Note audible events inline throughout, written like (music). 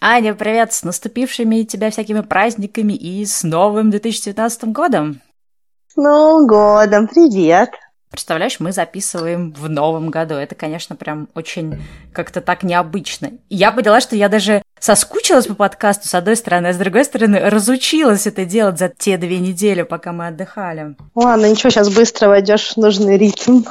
Аня, привет! С наступившими тебя всякими праздниками и с новым 2019 годом! С Новым годом! Привет! Представляешь, мы записываем в новом году. Это, конечно, прям очень как-то так необычно. И я поняла, что я даже соскучилась по подкасту, с одной стороны, а с другой стороны, разучилась это делать за те две недели, пока мы отдыхали. Ладно, ничего, сейчас быстро войдешь в нужный ритм.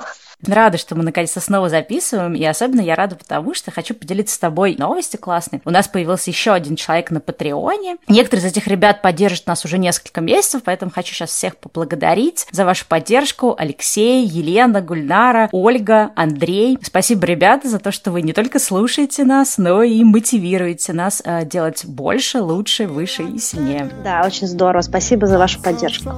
Рада, что мы наконец-то снова записываем, и особенно я рада потому, что хочу поделиться с тобой новостью классной. У нас появился еще один человек на Патреоне. Некоторые из этих ребят поддержат нас уже несколько месяцев, поэтому хочу сейчас всех поблагодарить за вашу поддержку. Алексей, Елена, Гульнара, Ольга, Андрей. Спасибо, ребята, за то, что вы не только слушаете нас, но и мотивируете нас э, делать больше, лучше, выше и сильнее. Да, очень здорово. Спасибо за вашу поддержку.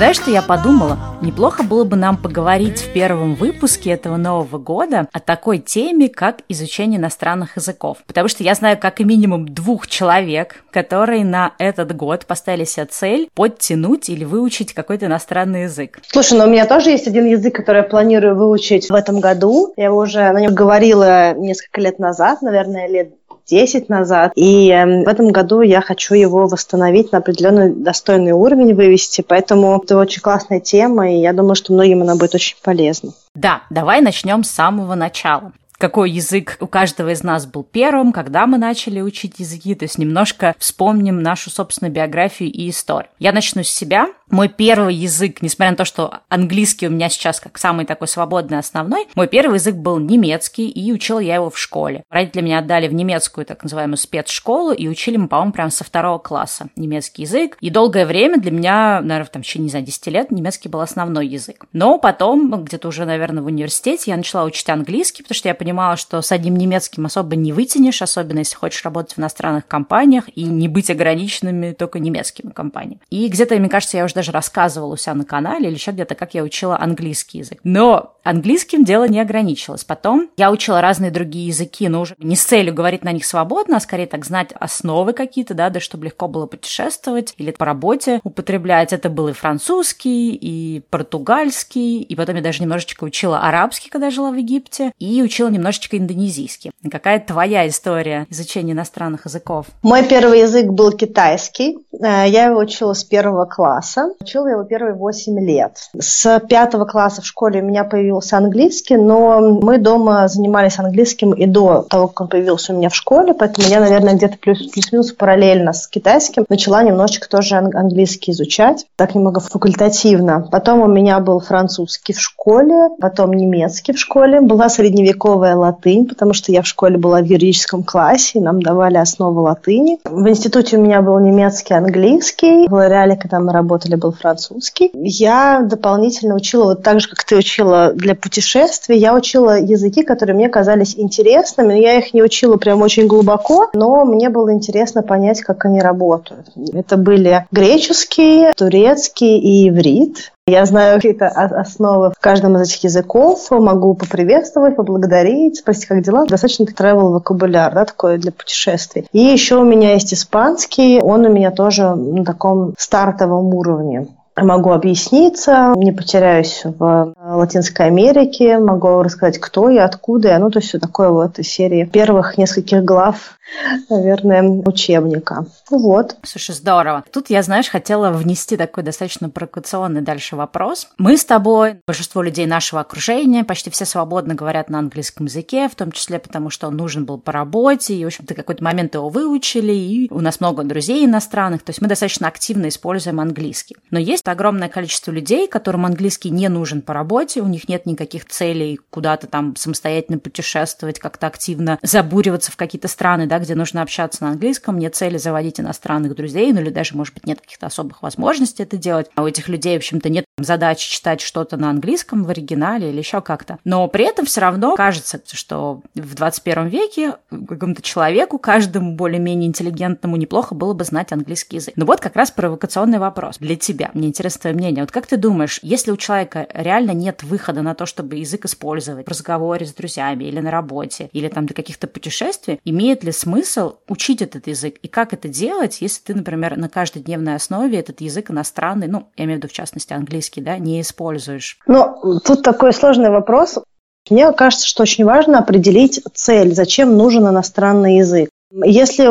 Знаешь, что я подумала? Неплохо было бы нам поговорить в первом выпуске этого Нового года о такой теме, как изучение иностранных языков. Потому что я знаю как минимум двух человек, которые на этот год поставили себе цель подтянуть или выучить какой-то иностранный язык. Слушай, ну у меня тоже есть один язык, который я планирую выучить в этом году. Я уже на нем говорила несколько лет назад, наверное, лет 10 назад. И эм, в этом году я хочу его восстановить на определенный достойный уровень вывести. Поэтому это очень классная тема, и я думаю, что многим она будет очень полезна. Да, давай начнем с самого начала какой язык у каждого из нас был первым, когда мы начали учить языки, то есть немножко вспомним нашу собственную биографию и историю. Я начну с себя. Мой первый язык, несмотря на то, что английский у меня сейчас как самый такой свободный основной, мой первый язык был немецкий, и учила я его в школе. Родители меня отдали в немецкую так называемую спецшколу, и учили мы, по-моему, прямо со второго класса немецкий язык. И долгое время для меня, наверное, там еще, не знаю, 10 лет немецкий был основной язык. Но потом, где-то уже, наверное, в университете я начала учить английский, потому что я понимала, что с одним немецким особо не вытянешь, особенно если хочешь работать в иностранных компаниях и не быть ограниченными только немецкими компаниями. И где-то, мне кажется, я уже даже рассказывала у себя на канале или еще где-то, как я учила английский язык. Но английским дело не ограничилось. Потом я учила разные другие языки, но уже не с целью говорить на них свободно, а скорее так знать основы какие-то, да, да, чтобы легко было путешествовать или по работе употреблять. Это был и французский, и португальский, и потом я даже немножечко учила арабский, когда жила в Египте, и учила немножечко индонезийский. Какая твоя история изучения иностранных языков? Мой первый язык был китайский. Э, я его учила с первого класса. Учила я его первые 8 лет. С пятого класса в школе у меня появился английский, но мы дома занимались английским и до того, как он появился у меня в школе, поэтому я, наверное, где-то плюс, плюс-минус параллельно с китайским начала немножечко тоже английский изучать, так немного факультативно. Потом у меня был французский в школе, потом немецкий в школе, была средневековая латынь, потому что я в школе была в юридическом классе, и нам давали основы латыни. В институте у меня был немецкий, английский, в Лореале, когда мы работали, был французский. Я дополнительно учила, вот так же, как ты учила для путешествий, я учила языки, которые мне казались интересными. Я их не учила прям очень глубоко, но мне было интересно понять, как они работают. Это были греческий, турецкий и иврит. Я знаю какие-то основы в каждом из этих языков, могу поприветствовать, поблагодарить, спросить, как дела. Достаточно travel вокабуляр, да, такой для путешествий. И еще у меня есть испанский, он у меня тоже на таком стартовом уровне могу объясниться, не потеряюсь в Латинской Америке, могу рассказать, кто я, откуда я, ну, то есть все такое вот из серии первых нескольких глав наверное, учебника. Вот. Слушай, здорово. Тут я, знаешь, хотела внести такой достаточно провокационный дальше вопрос. Мы с тобой, большинство людей нашего окружения, почти все свободно говорят на английском языке, в том числе потому, что он нужен был по работе, и, в общем-то, какой-то момент его выучили, и у нас много друзей иностранных, то есть мы достаточно активно используем английский. Но есть огромное количество людей, которым английский не нужен по работе, у них нет никаких целей куда-то там самостоятельно путешествовать, как-то активно забуриваться в какие-то страны, да, где нужно общаться на английском, нет цели заводить иностранных друзей, ну или даже, может быть, нет каких-то особых возможностей это делать. А у этих людей, в общем-то, нет задачи читать что-то на английском в оригинале или еще как-то. Но при этом все равно кажется, что в 21 веке какому-то человеку, каждому более-менее интеллигентному, неплохо было бы знать английский язык. Но вот как раз провокационный вопрос для тебя. Мне интересно твое мнение. Вот как ты думаешь, если у человека реально нет выхода на то, чтобы язык использовать в разговоре с друзьями или на работе, или там для каких-то путешествий, имеет ли смысл учить этот язык? И как это делать, если ты, например, на каждодневной основе этот язык иностранный, ну, я имею в виду, в частности, английский, да, не используешь? Ну, тут такой сложный вопрос. Мне кажется, что очень важно определить цель, зачем нужен иностранный язык. Если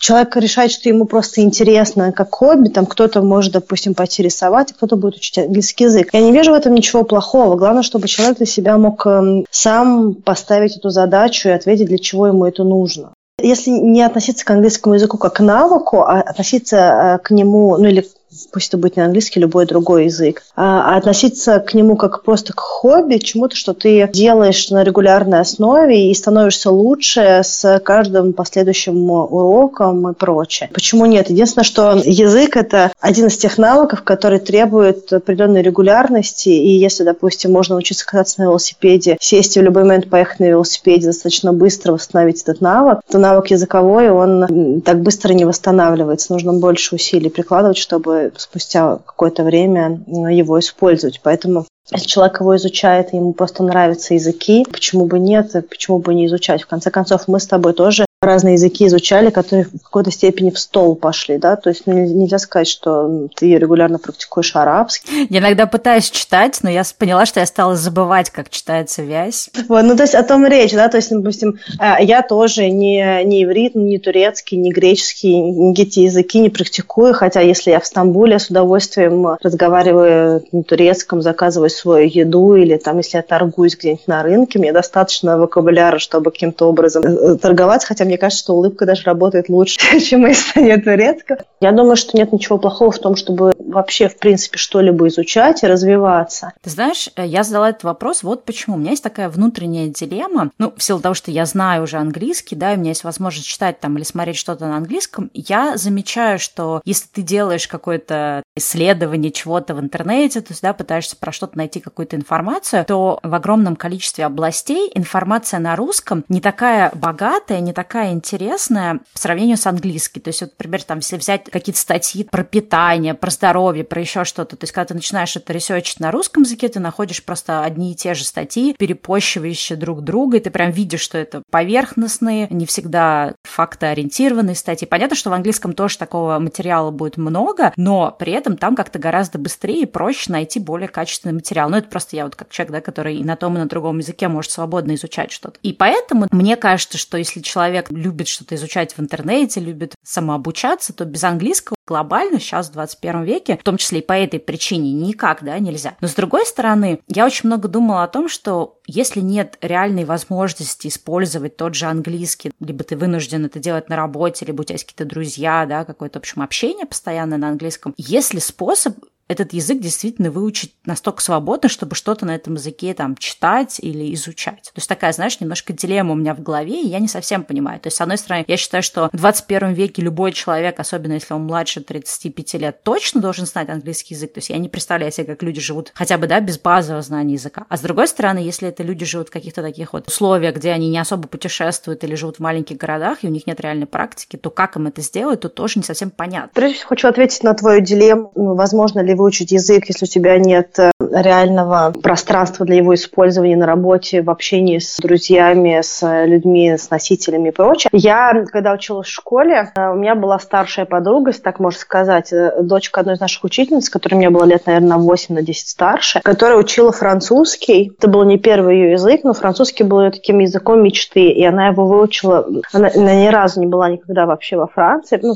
человек решает, что ему просто интересно как хобби, там кто-то может, допустим, пойти рисовать, кто-то будет учить английский язык. Я не вижу в этом ничего плохого. Главное, чтобы человек для себя мог эм, сам поставить эту задачу и ответить, для чего ему это нужно. Если не относиться к английскому языку как к навыку, а относиться э, к нему, ну или пусть это будет не английский, любой другой язык, а, а относиться к нему как просто к хобби, чему-то, что ты делаешь на регулярной основе и становишься лучше с каждым последующим уроком и прочее. Почему нет? Единственное, что язык – это один из тех навыков, который требует определенной регулярности, и если, допустим, можно учиться кататься на велосипеде, сесть и в любой момент поехать на велосипеде, достаточно быстро восстановить этот навык, то навык языковой, он так быстро не восстанавливается. Нужно больше усилий прикладывать, чтобы спустя какое-то время его использовать. Поэтому если человек его изучает, ему просто нравятся языки, почему бы нет, почему бы не изучать? В конце концов, мы с тобой тоже разные языки изучали, которые в какой-то степени в стол пошли, да, то есть ну, нельзя сказать, что ты регулярно практикуешь арабский. Я иногда пытаюсь читать, но я поняла, что я стала забывать, как читается вязь. Вот, ну то есть о том речь, да, то есть, допустим, э, я тоже не, не иврит, не турецкий, не греческий, ни эти языки не практикую, хотя если я в Стамбуле с удовольствием разговариваю на турецком, заказываю свою еду, или там, если я торгуюсь где-нибудь на рынке, мне достаточно вокабуляра, чтобы каким-то образом э, торговаться, хотя мне кажется, что улыбка даже работает лучше, (laughs) чем если нет турецкого. Я думаю, что нет ничего плохого в том, чтобы вообще, в принципе, что-либо изучать и развиваться. Ты знаешь, э, я задала этот вопрос вот почему. У меня есть такая внутренняя дилемма. Ну, в силу того, что я знаю уже английский, да, и у меня есть возможность читать там или смотреть что-то на английском, я замечаю, что если ты делаешь какое-то исследование чего-то в интернете, то есть, да, пытаешься про что-то найти какую-то информацию, то в огромном количестве областей информация на русском не такая богатая, не такая такая интересная по сравнению с английским. То есть, вот, например, там, если взять какие-то статьи про питание, про здоровье, про еще что-то, то есть, когда ты начинаешь это ресерчить на русском языке, ты находишь просто одни и те же статьи, перепощивающие друг друга, и ты прям видишь, что это поверхностные, не всегда фактоориентированные статьи. Понятно, что в английском тоже такого материала будет много, но при этом там как-то гораздо быстрее и проще найти более качественный материал. Ну, это просто я вот как человек, да, который и на том, и на другом языке может свободно изучать что-то. И поэтому мне кажется, что если человек любит что-то изучать в интернете, любит самообучаться, то без английского глобально сейчас в 21 веке, в том числе и по этой причине, никак, да, нельзя. Но с другой стороны, я очень много думала о том, что если нет реальной возможности использовать тот же английский, либо ты вынужден это делать на работе, либо у тебя есть какие-то друзья, да, какое-то, в общем, общение постоянно на английском, если способ этот язык действительно выучить настолько свободно, чтобы что-то на этом языке там читать или изучать. То есть такая, знаешь, немножко дилемма у меня в голове, и я не совсем понимаю. То есть, с одной стороны, я считаю, что в 21 веке любой человек, особенно если он младше 35 лет, точно должен знать английский язык. То есть я не представляю себе, как люди живут хотя бы, да, без базового знания языка. А с другой стороны, если это люди живут в каких-то таких вот условиях, где они не особо путешествуют или живут в маленьких городах, и у них нет реальной практики, то как им это сделать, то тоже не совсем понятно. Прежде хочу ответить на твою дилемму. Возможно ли выучить язык, если у тебя нет э, реального пространства для его использования на работе, в общении с друзьями, с людьми, с носителями и прочее. Я, когда училась в школе, э, у меня была старшая подруга, так можно сказать, э, дочка одной из наших учительниц, которой мне было лет, наверное, на 8, на 10 старше, которая учила французский. Это был не первый ее язык, но французский был ее таким языком мечты, и она его выучила. Она, она ни разу не была никогда вообще во Франции. Ну,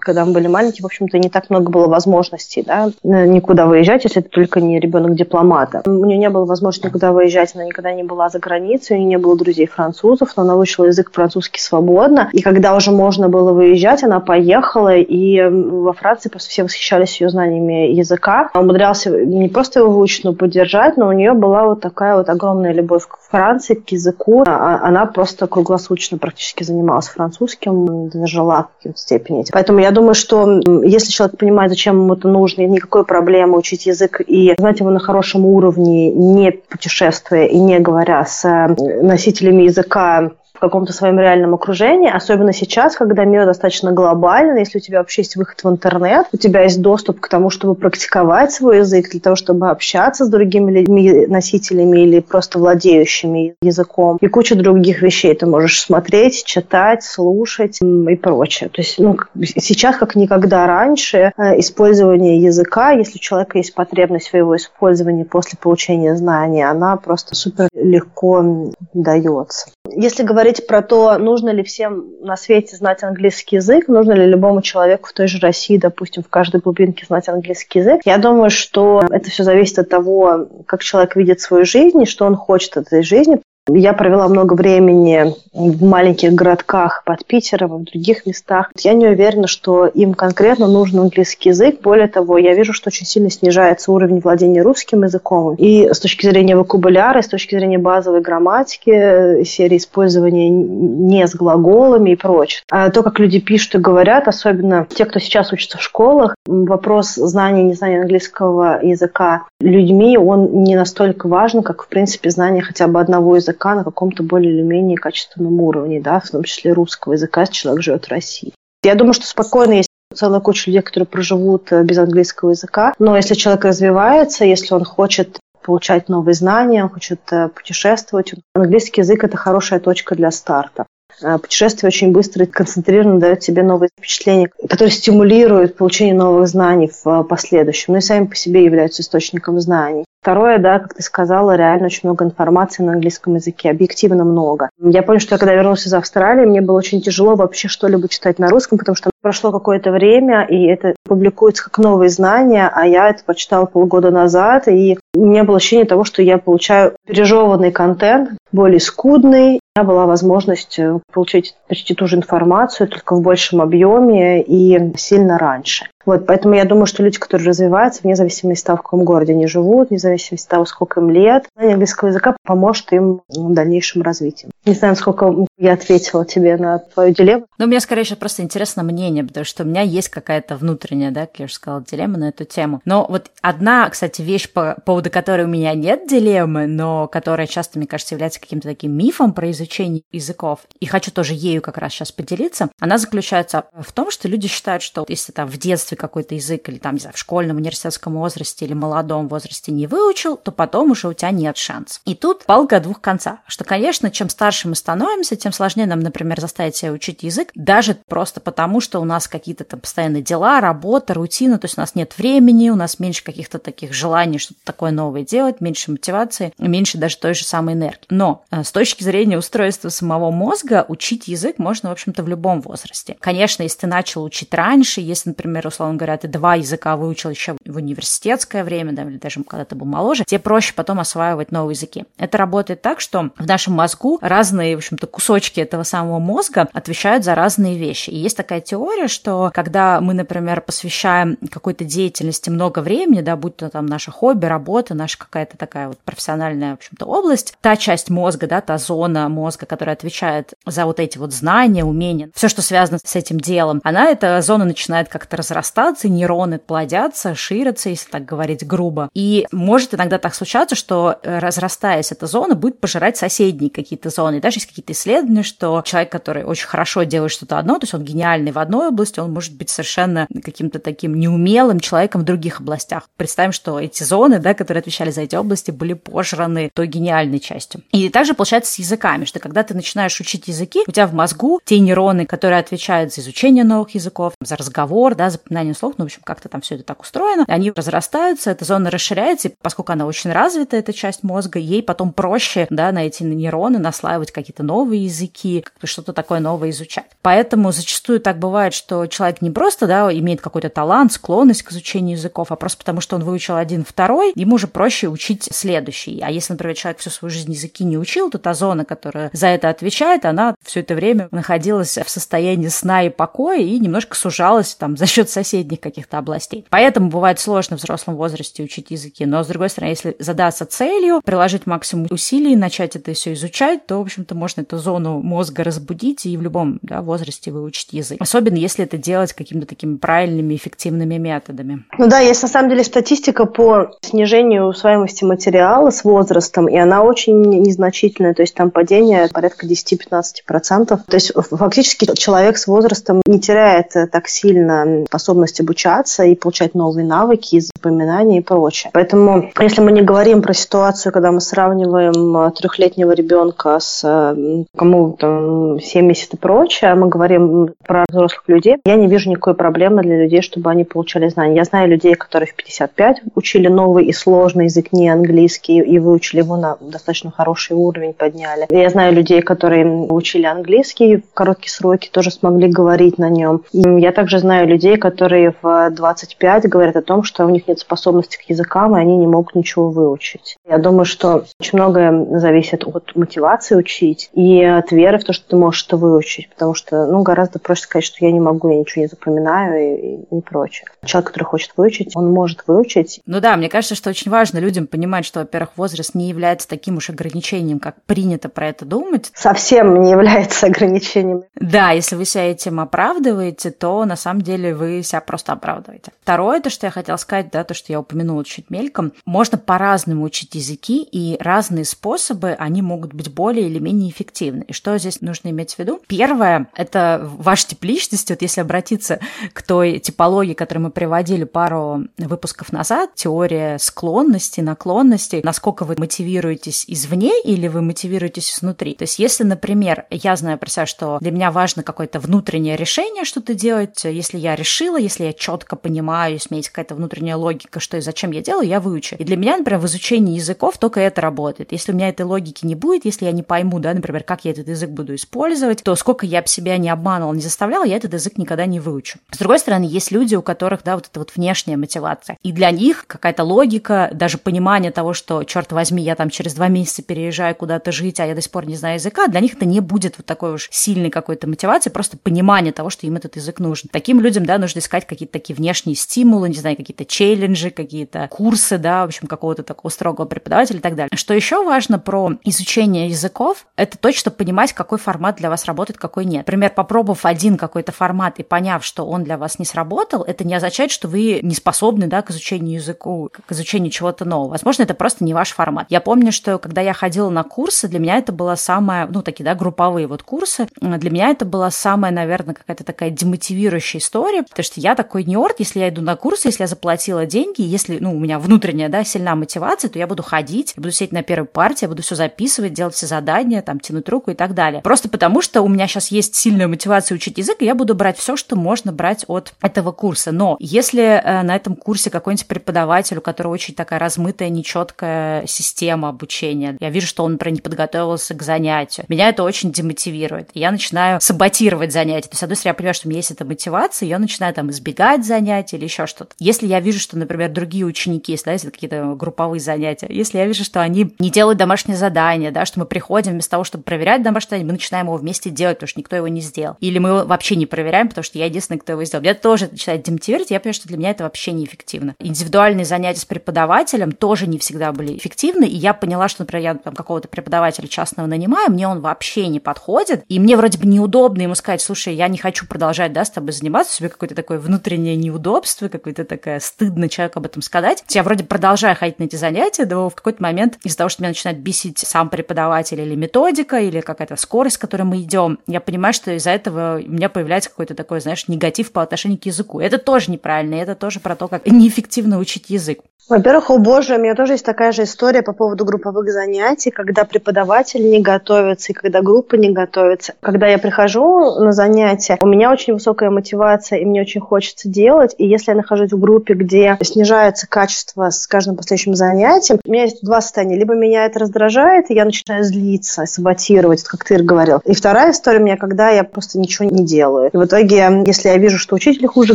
когда мы были маленькие, в общем-то, не так много было возможностей, да, никуда выезжать, если это только не ребенок дипломата. У нее не было возможности никуда выезжать, она никогда не была за границей, у нее не было друзей французов, но она выучила язык французский свободно. И когда уже можно было выезжать, она поехала, и во Франции просто все восхищались ее знаниями языка. Она умудрялась не просто его выучить, но поддержать, но у нее была вот такая вот огромная любовь к Франции, к языку. А, а она просто круглосуточно практически занималась французским, жила в какой-то степени. Поэтому я думаю, что если человек понимает, зачем ему это нужно, никакой проблемы учить язык и знать его на хорошем уровне, не путешествуя и не говоря с э, носителями языка в каком-то своем реальном окружении, особенно сейчас, когда мир достаточно глобальный, если у тебя вообще есть выход в интернет, у тебя есть доступ к тому, чтобы практиковать свой язык, для того, чтобы общаться с другими людьми, носителями или просто владеющими языком, и куча других вещей. Ты можешь смотреть, читать, слушать и прочее. То есть ну, сейчас, как никогда раньше, э, использование языка, если у человека есть потребность в его использовании после получения знаний, она просто супер легко дается. Если говорить про то, нужно ли всем на свете знать английский язык, нужно ли любому человеку в той же России, допустим, в каждой глубинке знать английский язык, я думаю, что это все зависит от того, как человек видит свою жизнь и что он хочет от этой жизни. Я провела много времени в маленьких городках под Питером в других местах. Я не уверена, что им конкретно нужен английский язык. Более того, я вижу, что очень сильно снижается уровень владения русским языком. И с точки зрения вокабуляра, и с точки зрения базовой грамматики, серии использования не с глаголами и прочее. А то, как люди пишут и говорят, особенно те, кто сейчас учится в школах, вопрос знания и незнания английского языка людьми, он не настолько важен, как, в принципе, знание хотя бы одного языка на каком-то более или менее качественном уровне, да, в том числе русского языка, если человек живет в России. Я думаю, что спокойно есть целая куча людей, которые проживут э, без английского языка. Но если человек развивается, если он хочет получать новые знания, он хочет э, путешествовать, английский язык – это хорошая точка для старта. Э, путешествие очень быстро и концентрированно дает тебе новые впечатления, которые стимулируют получение новых знаний в последующем, ну и сами по себе являются источником знаний. Второе, да, как ты сказала, реально очень много информации на английском языке, объективно много. Я помню, что я когда вернулась из Австралии, мне было очень тяжело вообще что-либо читать на русском, потому что прошло какое-то время, и это публикуется как новые знания, а я это прочитала полгода назад, и у меня было ощущение того, что я получаю пережеванный контент, более скудный. У меня была возможность э, получить почти ту же информацию, только в большем объеме и сильно раньше. Вот, поэтому я думаю, что люди, которые развиваются, вне зависимости от того, в каком городе они живут, вне зависимости от того, сколько им лет, знание английского языка поможет им в дальнейшем развитии. Не знаю, сколько я ответила тебе на твою дилемму. Ну, мне скорее еще просто интересно мнение, потому что у меня есть какая-то внутренняя, да, как я уже сказала, дилемма на эту тему. Но вот одна, кстати, вещь, по поводу которой у меня нет дилеммы, но которая часто, мне кажется, является каким-то таким мифом про изучение языков, и хочу тоже ею как раз сейчас поделиться, она заключается в том, что люди считают, что если там в детстве какой-то язык или там, не знаю, в школьном, университетском возрасте или молодом возрасте не выучил, то потом уже у тебя нет шансов. И тут палка двух концах, что, конечно, чем старше мы становимся, тем сложнее нам, например, заставить себя учить язык, даже просто потому, что у нас какие-то там постоянные дела, работа, рутина, то есть у нас нет времени, у нас меньше каких-то таких желаний что-то такое новое делать, меньше мотивации, меньше даже той же самой энергии. Но э, с точки зрения устройства самого мозга, учить язык можно, в общем-то, в любом возрасте. Конечно, если ты начал учить раньше, если, например, условно говоря, ты два языка выучил еще в университетское время, да, или даже когда ты был моложе, тебе проще потом осваивать новые языки. Это работает так, что в нашем мозгу разные, в общем-то, кусочки этого самого мозга отвечают за разные вещи. И есть такая теория, что когда мы, например, посвящаем какой-то деятельности много времени, да, будь то там наше хобби, работа, наша какая-то такая вот профессиональная, в общем-то, область, та часть мозга, да, та зона мозга, которая отвечает за вот эти вот знания, умения, все, что связано с этим делом, она, эта зона начинает как-то разрастаться, нейроны плодятся, ширятся, если так говорить грубо. И может иногда так случаться, что э, разрастаясь эта зона будет пожирать соседние какие-то зоны. И даже есть какие-то исследования, что человек, который очень хорошо делает что-то одно, то есть он гениальный в одной области, он может быть совершенно каким-то таким неумелым человеком в других областях. Представим, что эти зоны, да, которые отвечали за эти области, были пожраны той гениальной частью. И также получается с языками, что когда ты начинаешь учить языки, у тебя в мозгу те нейроны, которые отвечают за изучение новых языков, за разговор, да, запоминание слов, ну, в общем, как-то там все это так устроено, они разрастаются, эта зона расширяется, и поскольку она очень развита, эта часть мозга, ей потом проще, да, на эти нейроны наслаивать какие-то новые языки, что-то такое новое изучать. Поэтому зачастую так бывает, что человек не просто, да, имеет какой-то талант, склонность к изучению языков, а просто потому, что он выучил один, второй, ему уже проще учить следующий. А если, например, человек всю свою жизнь языки не учил, то та зона, которая за это отвечает, она все это время находилась в состоянии сна и покоя и немножко сужалась там за счет соседних каких-то областей. Поэтому бывает сложно в взрослом возрасте учить языки. Но, с другой стороны, если задаться целью, приложить максимум усилий, начать это все изучать, то, в общем-то, можно эту зону мозга разбудить и в любом да, возрасте выучить язык. Особенно, если это делать какими-то такими правильными, эффективными методами. Ну да, есть на самом деле статистика по снижению усваиваемости материала с возрастом, и она очень незначительная, то есть там падение порядка 10-15% 15%. То есть фактически человек с возрастом не теряет э, так сильно способность обучаться и получать новые навыки, запоминания и прочее. Поэтому, если мы не говорим про ситуацию, когда мы сравниваем э, трехлетнего ребенка с кому там 70 и прочее, а мы говорим про взрослых людей, я не вижу никакой проблемы для людей, чтобы они получали знания. Я знаю людей, которые в 55 учили новый и сложный язык, не английский, и выучили его на достаточно хороший уровень, подняли. Я знаю людей, которые учили английский в короткие сроки, тоже смогли говорить на нем. Я также знаю людей, которые в 25 говорят о том, что у них нет способности к языкам, и они не могут ничего выучить. Я думаю, что очень многое зависит от мотивации учить и от веры в то, что ты можешь это выучить, потому что ну, гораздо проще сказать, что я не могу, я ничего не запоминаю и, и, прочее. Человек, который хочет выучить, он может выучить. Ну да, мне кажется, что очень важно людям понимать, что, во-первых, возраст не является таким уж ограничением, как принято про это думать. Совсем не является (laughs) ограничением. Да, если вы себя этим оправдываете, то на самом деле вы себя просто оправдываете. Второе, то, что я хотела сказать, да, то, что я упомянула чуть мельком, можно по-разному учить языки, и разные способы, они могут быть более или менее эффективны. И что здесь нужно иметь в виду? Первое — это ваш тип личности. Вот если обратиться к той типологии, которую мы приводили пару выпусков назад, теория склонности, наклонностей, насколько вы мотивируетесь извне или вы мотивируетесь изнутри. То есть если, например, я знаю про себя, что для меня важно какое-то внутреннее решение что-то делать, если я решила, если я четко понимаю, если у меня есть какая-то внутренняя логика, что и зачем я делаю, я выучу. И для меня, например, в изучении языков только это работает. Если у меня этой логики не будет, если я не пойму, да, например, как я этот язык буду использовать, то сколько я бы себя не обманывала, не заставляла, я этот язык никогда не выучу. С другой стороны, есть люди, у которых, да, вот эта вот внешняя мотивация. И для них какая-то логика, даже понимание того, что, черт возьми, я там через два месяца переезжаю куда-то жить, а я до сих пор не знаю языка, для них это не будет вот такой уж сильной какой-то мотивации, просто понимание того, что им этот язык нужен. Таким людям, да, нужно искать какие-то такие внешние стимулы, не знаю, какие-то челленджи, какие-то курсы, да, в общем, какого-то такого строгого преподавателя и так далее. Что еще важно про изучение языков, это точно понимать, какой формат для вас работает, какой нет. Например, попробовав один какой-то формат и поняв, что он для вас не сработал, это не означает, что вы не способны, да, к изучению языку, к изучению чего-то нового. Возможно, это просто не ваш формат. Я помню, что когда я ходила на курсы, для меня это было самое, ну, такие, да, групповые вот курсы, для меня это была самая, наверное, какая-то такая демотивирующая история, потому что я такой нерд, если я иду на курсы, если я заплатила деньги, если, ну, у меня внутренняя, да, сильна мотивация, то я буду ходить, буду сидеть на первой партии, я буду все записывать, делать все задания, там, тянуть руку и так далее. Просто потому, что у меня сейчас есть сильная мотивация учить язык, и я буду брать все, что можно брать от этого курса. Но если э, на этом курсе какой-нибудь преподаватель, у которого очень такая размытая, нечеткая система обучения, я вижу, что он, например, не подготовился к занятию, меня это очень демотивирует. И я начинаю саботировать занятия. То есть, с одной я понимаю, что у меня есть эта мотивация, я начинаю там избегать занятий или еще что-то. Если я вижу, что, например, другие ученики, если, да, какие-то групповые занятия, если я вижу, что они не делают домашнее задание, да, что мы приходим вместо того, чтобы проверять домашнее задание, мы начинаем его вместе делать, потому что никто его не сделал. Или мы его вообще не проверяем, потому что я единственный, кто его сделал. Меня тоже начинает демотивировать, я понимаю, что для меня это вообще неэффективно. Индивидуальные занятия с преподавателем тоже не всегда были эффективны, и я поняла, что, например, я там какого-то преподавателя частного нанимаю, мне он вообще не подходит, и мне вроде бы неудобно ему сказать, слушай, я не хочу продолжать, да, с тобой заниматься, у тебя какое-то такое внутреннее неудобство, какое-то такое стыдно человеку об этом сказать. Я вроде продолжаю ходить на эти занятия, да в какой-то момент из-за того, что меня начинает бесить сам преподаватель или методика, или какая-то скорость, с которой мы идем, я понимаю, что из-за этого у меня появляется какой-то такой, знаешь, негатив по отношению к языку. Это тоже неправильно, это тоже про то, как неэффективно учить язык. Во-первых, о боже, у меня тоже есть такая же история по поводу групповых занятий, когда преподаватель не готовится и когда группа не готовится. Когда я прихожу на занятия, у меня очень высокая мотивация, и мне очень хочется делать. И если я нахожусь в группе, где снижается качество с каждым последующим занятием, у меня есть два состояния. Либо меня это раздражает, и я начинаю злиться, саботировать, как ты говорил. И вторая история у меня, когда я просто ничего не делаю. И в итоге, если я вижу, что учитель хуже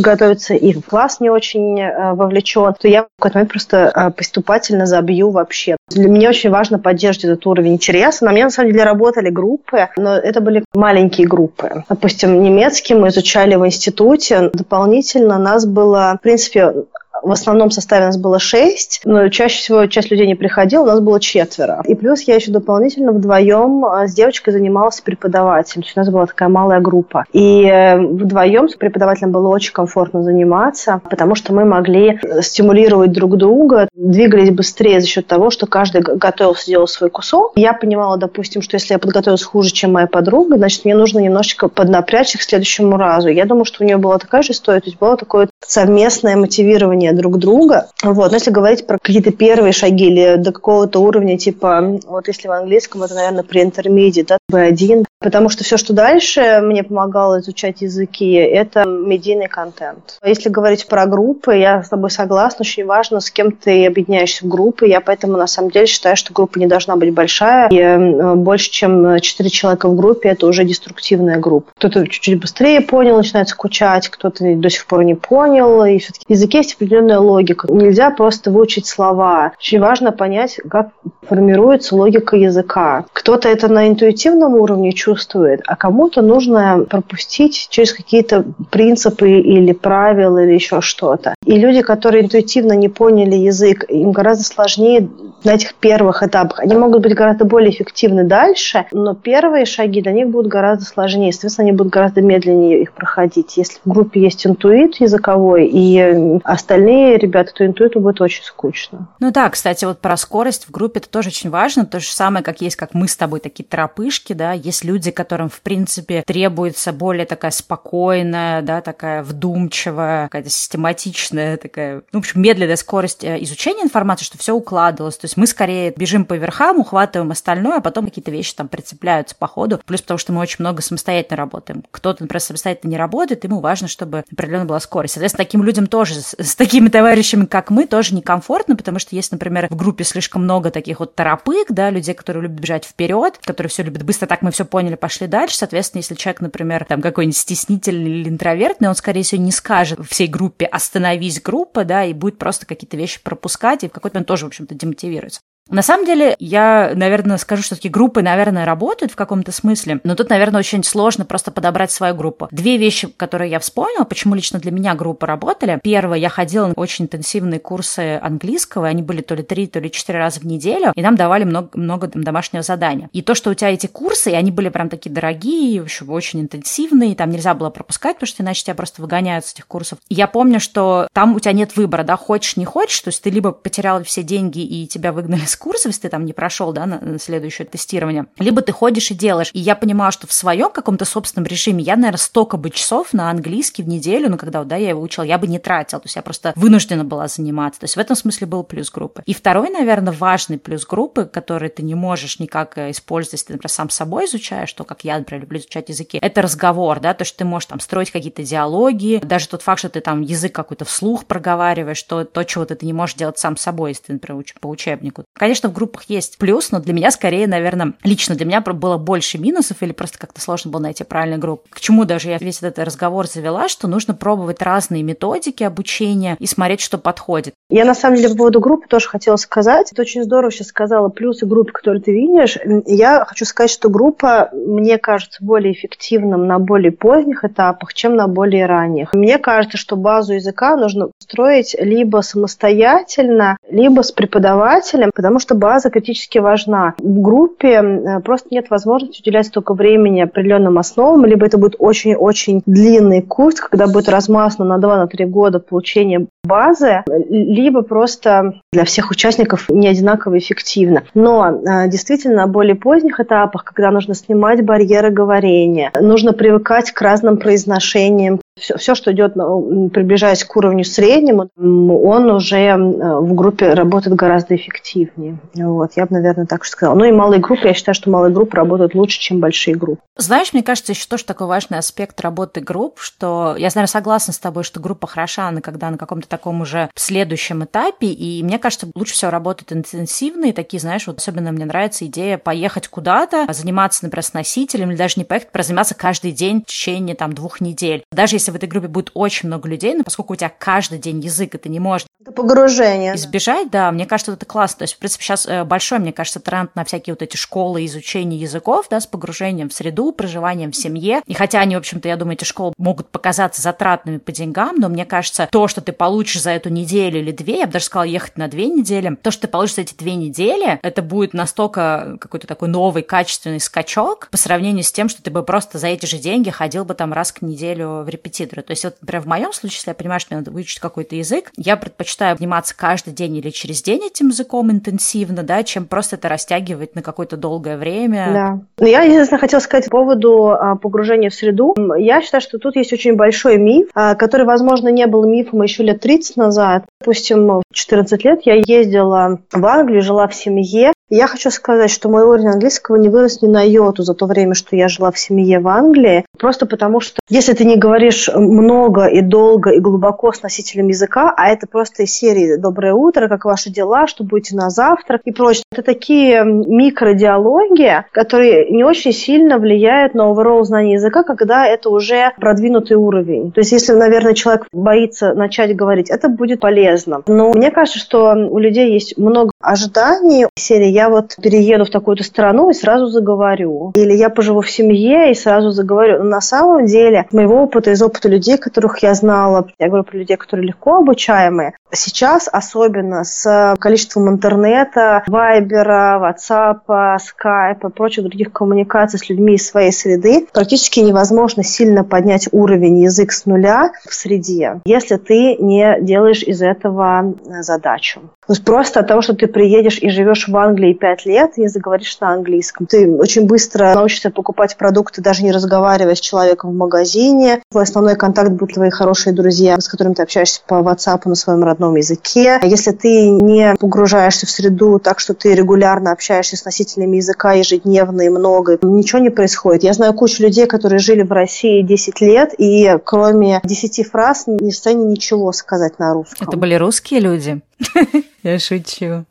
готовится, и класс не очень э, вовлечен, то я в какой-то момент просто а, поступательно забью вообще. Для меня очень важно поддерживать этот уровень интереса. На мне, на самом деле, работали группы, но это были маленькие группы. Допустим, немецкий мы изучали в институте. Дополнительно нас было, в принципе, в основном составе у нас было шесть, но чаще всего часть людей не приходила, у нас было четверо. И плюс я еще дополнительно вдвоем а, с девочкой занималась преподавателем. У нас была такая малая группа. И э, вдвоем с преподавателем было очень комфортно заниматься, потому что мы могли стимулировать друг друга, двигались быстрее за счет того, что каждый готовился делать свой кусок. Я понимала, допустим, что если я подготовилась хуже, чем моя подруга, значит, мне нужно немножечко поднапрячь их к следующему разу. Я думаю, что у нее была такая же история, то есть было такое совместное мотивирование друг друга. Вот. Но если говорить про какие-то первые шаги или до какого-то уровня, типа, вот если в английском, это, наверное, при интермедиат, да, B1, потому что все, что дальше мне помогало изучать языки, это медийный контент. Если говорить про группы, я с тобой согласна, очень важно, с кем ты объединяешься в группы. Я поэтому, на самом деле, считаю, что группа не должна быть большая. И э, больше, чем 4 человека в группе, это уже деструктивная группа. Кто-то чуть-чуть быстрее понял, начинает скучать, кто-то до сих пор не понял. И все-таки в языке есть определенная логика. Нельзя просто выучить слова. Очень важно понять, как формируется логика языка. Кто-то это на интуитивном уровне чувствует, а кому-то нужно пропустить через какие-то принципы или правила или еще что-то. И люди, которые интуитивно не поняли язык, им гораздо сложнее на этих первых этапах. Они могут быть гораздо более эффективны дальше, но первые шаги для них будут гораздо сложнее. Соответственно, они будут гораздо медленнее их проходить. Если в группе есть интуит языковой и остальные ребята, то интуиту будет очень скучно. Ну да, кстати, вот про скорость в группе это тоже очень важно. То же самое, как есть, как мы с тобой, такие тропышки, да, есть люди, которым, в принципе, требуется более такая спокойная, да, такая вдумчивая, какая-то систематичная, такая, ну, в общем, медленная скорость э, изучения информации, что все укладывалось. То есть мы скорее бежим по верхам, ухватываем остальное, а потом какие-то вещи там прицепляются по ходу. Плюс потому, что мы очень много самостоятельно работаем. Кто-то, например, самостоятельно не работает, ему важно, чтобы определенно была скорость. Соответственно, таким людям тоже, с, с такими товарищами, как мы, тоже некомфортно, потому что есть, например, в группе слишком много таких вот торопык, да, людей, которые любят бежать вперед, которые все любят быстро, так мы все поняли, пошли дальше. Соответственно, если человек, например, там какой-нибудь стеснительный или интровертный, он, скорее всего, не скажет всей группе «остановись, группа», да, и будет просто какие-то вещи пропускать, и в какой-то момент тоже, в общем-то, демотивируется. На самом деле, я, наверное, скажу, что такие группы, наверное, работают в каком-то смысле, но тут, наверное, очень сложно просто подобрать свою группу. Две вещи, которые я вспомнила, почему лично для меня группы работали. Первое, я ходила на очень интенсивные курсы английского, они были то ли три, то ли четыре раза в неделю, и нам давали много, много там, домашнего задания. И то, что у тебя эти курсы, и они были прям такие дорогие, в общем, очень интенсивные, там нельзя было пропускать, потому что иначе тебя просто выгоняют с этих курсов. И я помню, что там у тебя нет выбора, да, хочешь, не хочешь, то есть ты либо потерял все деньги и тебя выгнали (laughs) с курсов, если ты там не прошел, да, на, на следующее тестирование, либо ты ходишь и делаешь. И я понимала, что в своем каком-то собственном режиме я, наверное, столько бы часов на английский в неделю, ну, когда, да, я его учила, я бы не тратила, то есть я просто вынуждена была заниматься. То есть в этом смысле был плюс группы. И второй, наверное, важный плюс группы, который ты не можешь никак э, использовать, если ты, например, сам собой изучаешь, то, как я, например, люблю изучать языки, это разговор, да, то, что ты можешь там строить какие-то диалоги, даже тот факт, что ты там язык какой-то вслух проговариваешь, что то, чего ты не можешь делать сам собой, если ты, например, по учебнику. Конечно, в группах есть плюс, но для меня скорее, наверное, лично для меня было больше минусов или просто как-то сложно было найти правильную группу. К чему даже я весь этот разговор завела, что нужно пробовать разные методики обучения и смотреть, что подходит. Я на самом деле по поводу группы тоже хотела сказать. Это очень здорово сейчас сказала плюсы группы, которые ты видишь. Я хочу сказать, что группа, мне кажется, более эффективным на более поздних этапах, чем на более ранних. Мне кажется, что базу языка нужно строить либо самостоятельно, либо с преподавателем, потому что база база критически важна. В группе э, просто нет возможности уделять столько времени определенным основам, либо это будет очень-очень длинный курс, когда будет размазано на 2-3 года получение базы, либо просто для всех участников не одинаково эффективно. Но э, действительно на более поздних этапах, когда нужно снимать барьеры говорения, нужно привыкать к разным произношениям, все, все, что идет, приближаясь к уровню среднему, он уже э, в группе работает гораздо эффективнее. Вот, я бы, наверное, так сказала. Ну и малые группы, я считаю, что малые группы работают лучше, чем большие группы. Знаешь, мне кажется, еще тоже такой важный аспект работы групп, что я, наверное, согласна с тобой, что группа хороша, она когда на каком-то таком уже следующем этапе, и мне кажется, лучше всего работают интенсивные такие, знаешь, вот особенно мне нравится идея поехать куда-то, заниматься, например, с носителем, или даже не поехать, а заниматься каждый день в течение там двух недель. Даже если если в этой группе будет очень много людей, но поскольку у тебя каждый день язык, и ты не можешь это погружение. Избежать, да, мне кажется, это классно. То есть, в принципе, сейчас э, большой, мне кажется, тренд на всякие вот эти школы изучения языков, да, с погружением в среду, проживанием в семье. И хотя они, в общем-то, я думаю, эти школы могут показаться затратными по деньгам, но мне кажется, то, что ты получишь за эту неделю или две, я бы даже сказала, ехать на две недели, то, что ты получишь за эти две недели, это будет настолько какой-то такой новый качественный скачок по сравнению с тем, что ты бы просто за эти же деньги ходил бы там раз к неделю в репетиторы. То есть вот, например, в моем случае, если я понимаю, что мне надо выучить какой-то язык, я предпочитаю заниматься каждый день или через день этим языком интенсивно, да, чем просто это растягивать на какое-то долгое время. Да. Но я, единственное, хотела сказать по поводу а, погружения в среду. Я считаю, что тут есть очень большой миф, а, который, возможно, не был мифом еще лет 30 назад. Допустим, в 14 лет я ездила в Англию, жила в семье, я хочу сказать, что мой уровень английского не вырос ни на йоту за то время, что я жила в семье в Англии. Просто потому, что если ты не говоришь много и долго и глубоко с носителем языка, а это просто из серии «Доброе утро», «Как ваши дела?», «Что будете на завтрак?» и прочее. Это такие микродиалоги, которые не очень сильно влияют на overall знание языка, когда это уже продвинутый уровень. То есть, если, наверное, человек боится начать говорить, это будет полезно. Но мне кажется, что у людей есть много ожиданий серии я вот перееду в такую-то страну и сразу заговорю. Или я поживу в семье и сразу заговорю. Но на самом деле, моего опыта, из опыта людей, которых я знала, я говорю про людей, которые легко обучаемые, сейчас, особенно с количеством интернета, вайбера, ватсапа, скайпа, прочих других коммуникаций с людьми из своей среды, практически невозможно сильно поднять уровень язык с нуля в среде, если ты не делаешь из этого задачу. То есть просто от того, что ты приедешь и живешь в Англии 5 лет и заговоришь на английском, ты очень быстро научишься покупать продукты, даже не разговаривая с человеком в магазине. Твой основной контакт будут твои хорошие друзья, с которыми ты общаешься по WhatsApp на своем родном языке. Если ты не погружаешься в среду так, что ты регулярно общаешься с носителями языка ежедневно и много, ничего не происходит. Я знаю кучу людей, которые жили в России 10 лет, и кроме 10 фраз не в состоянии ничего сказать на русском. Это были русские люди? (laughs) Я шучу.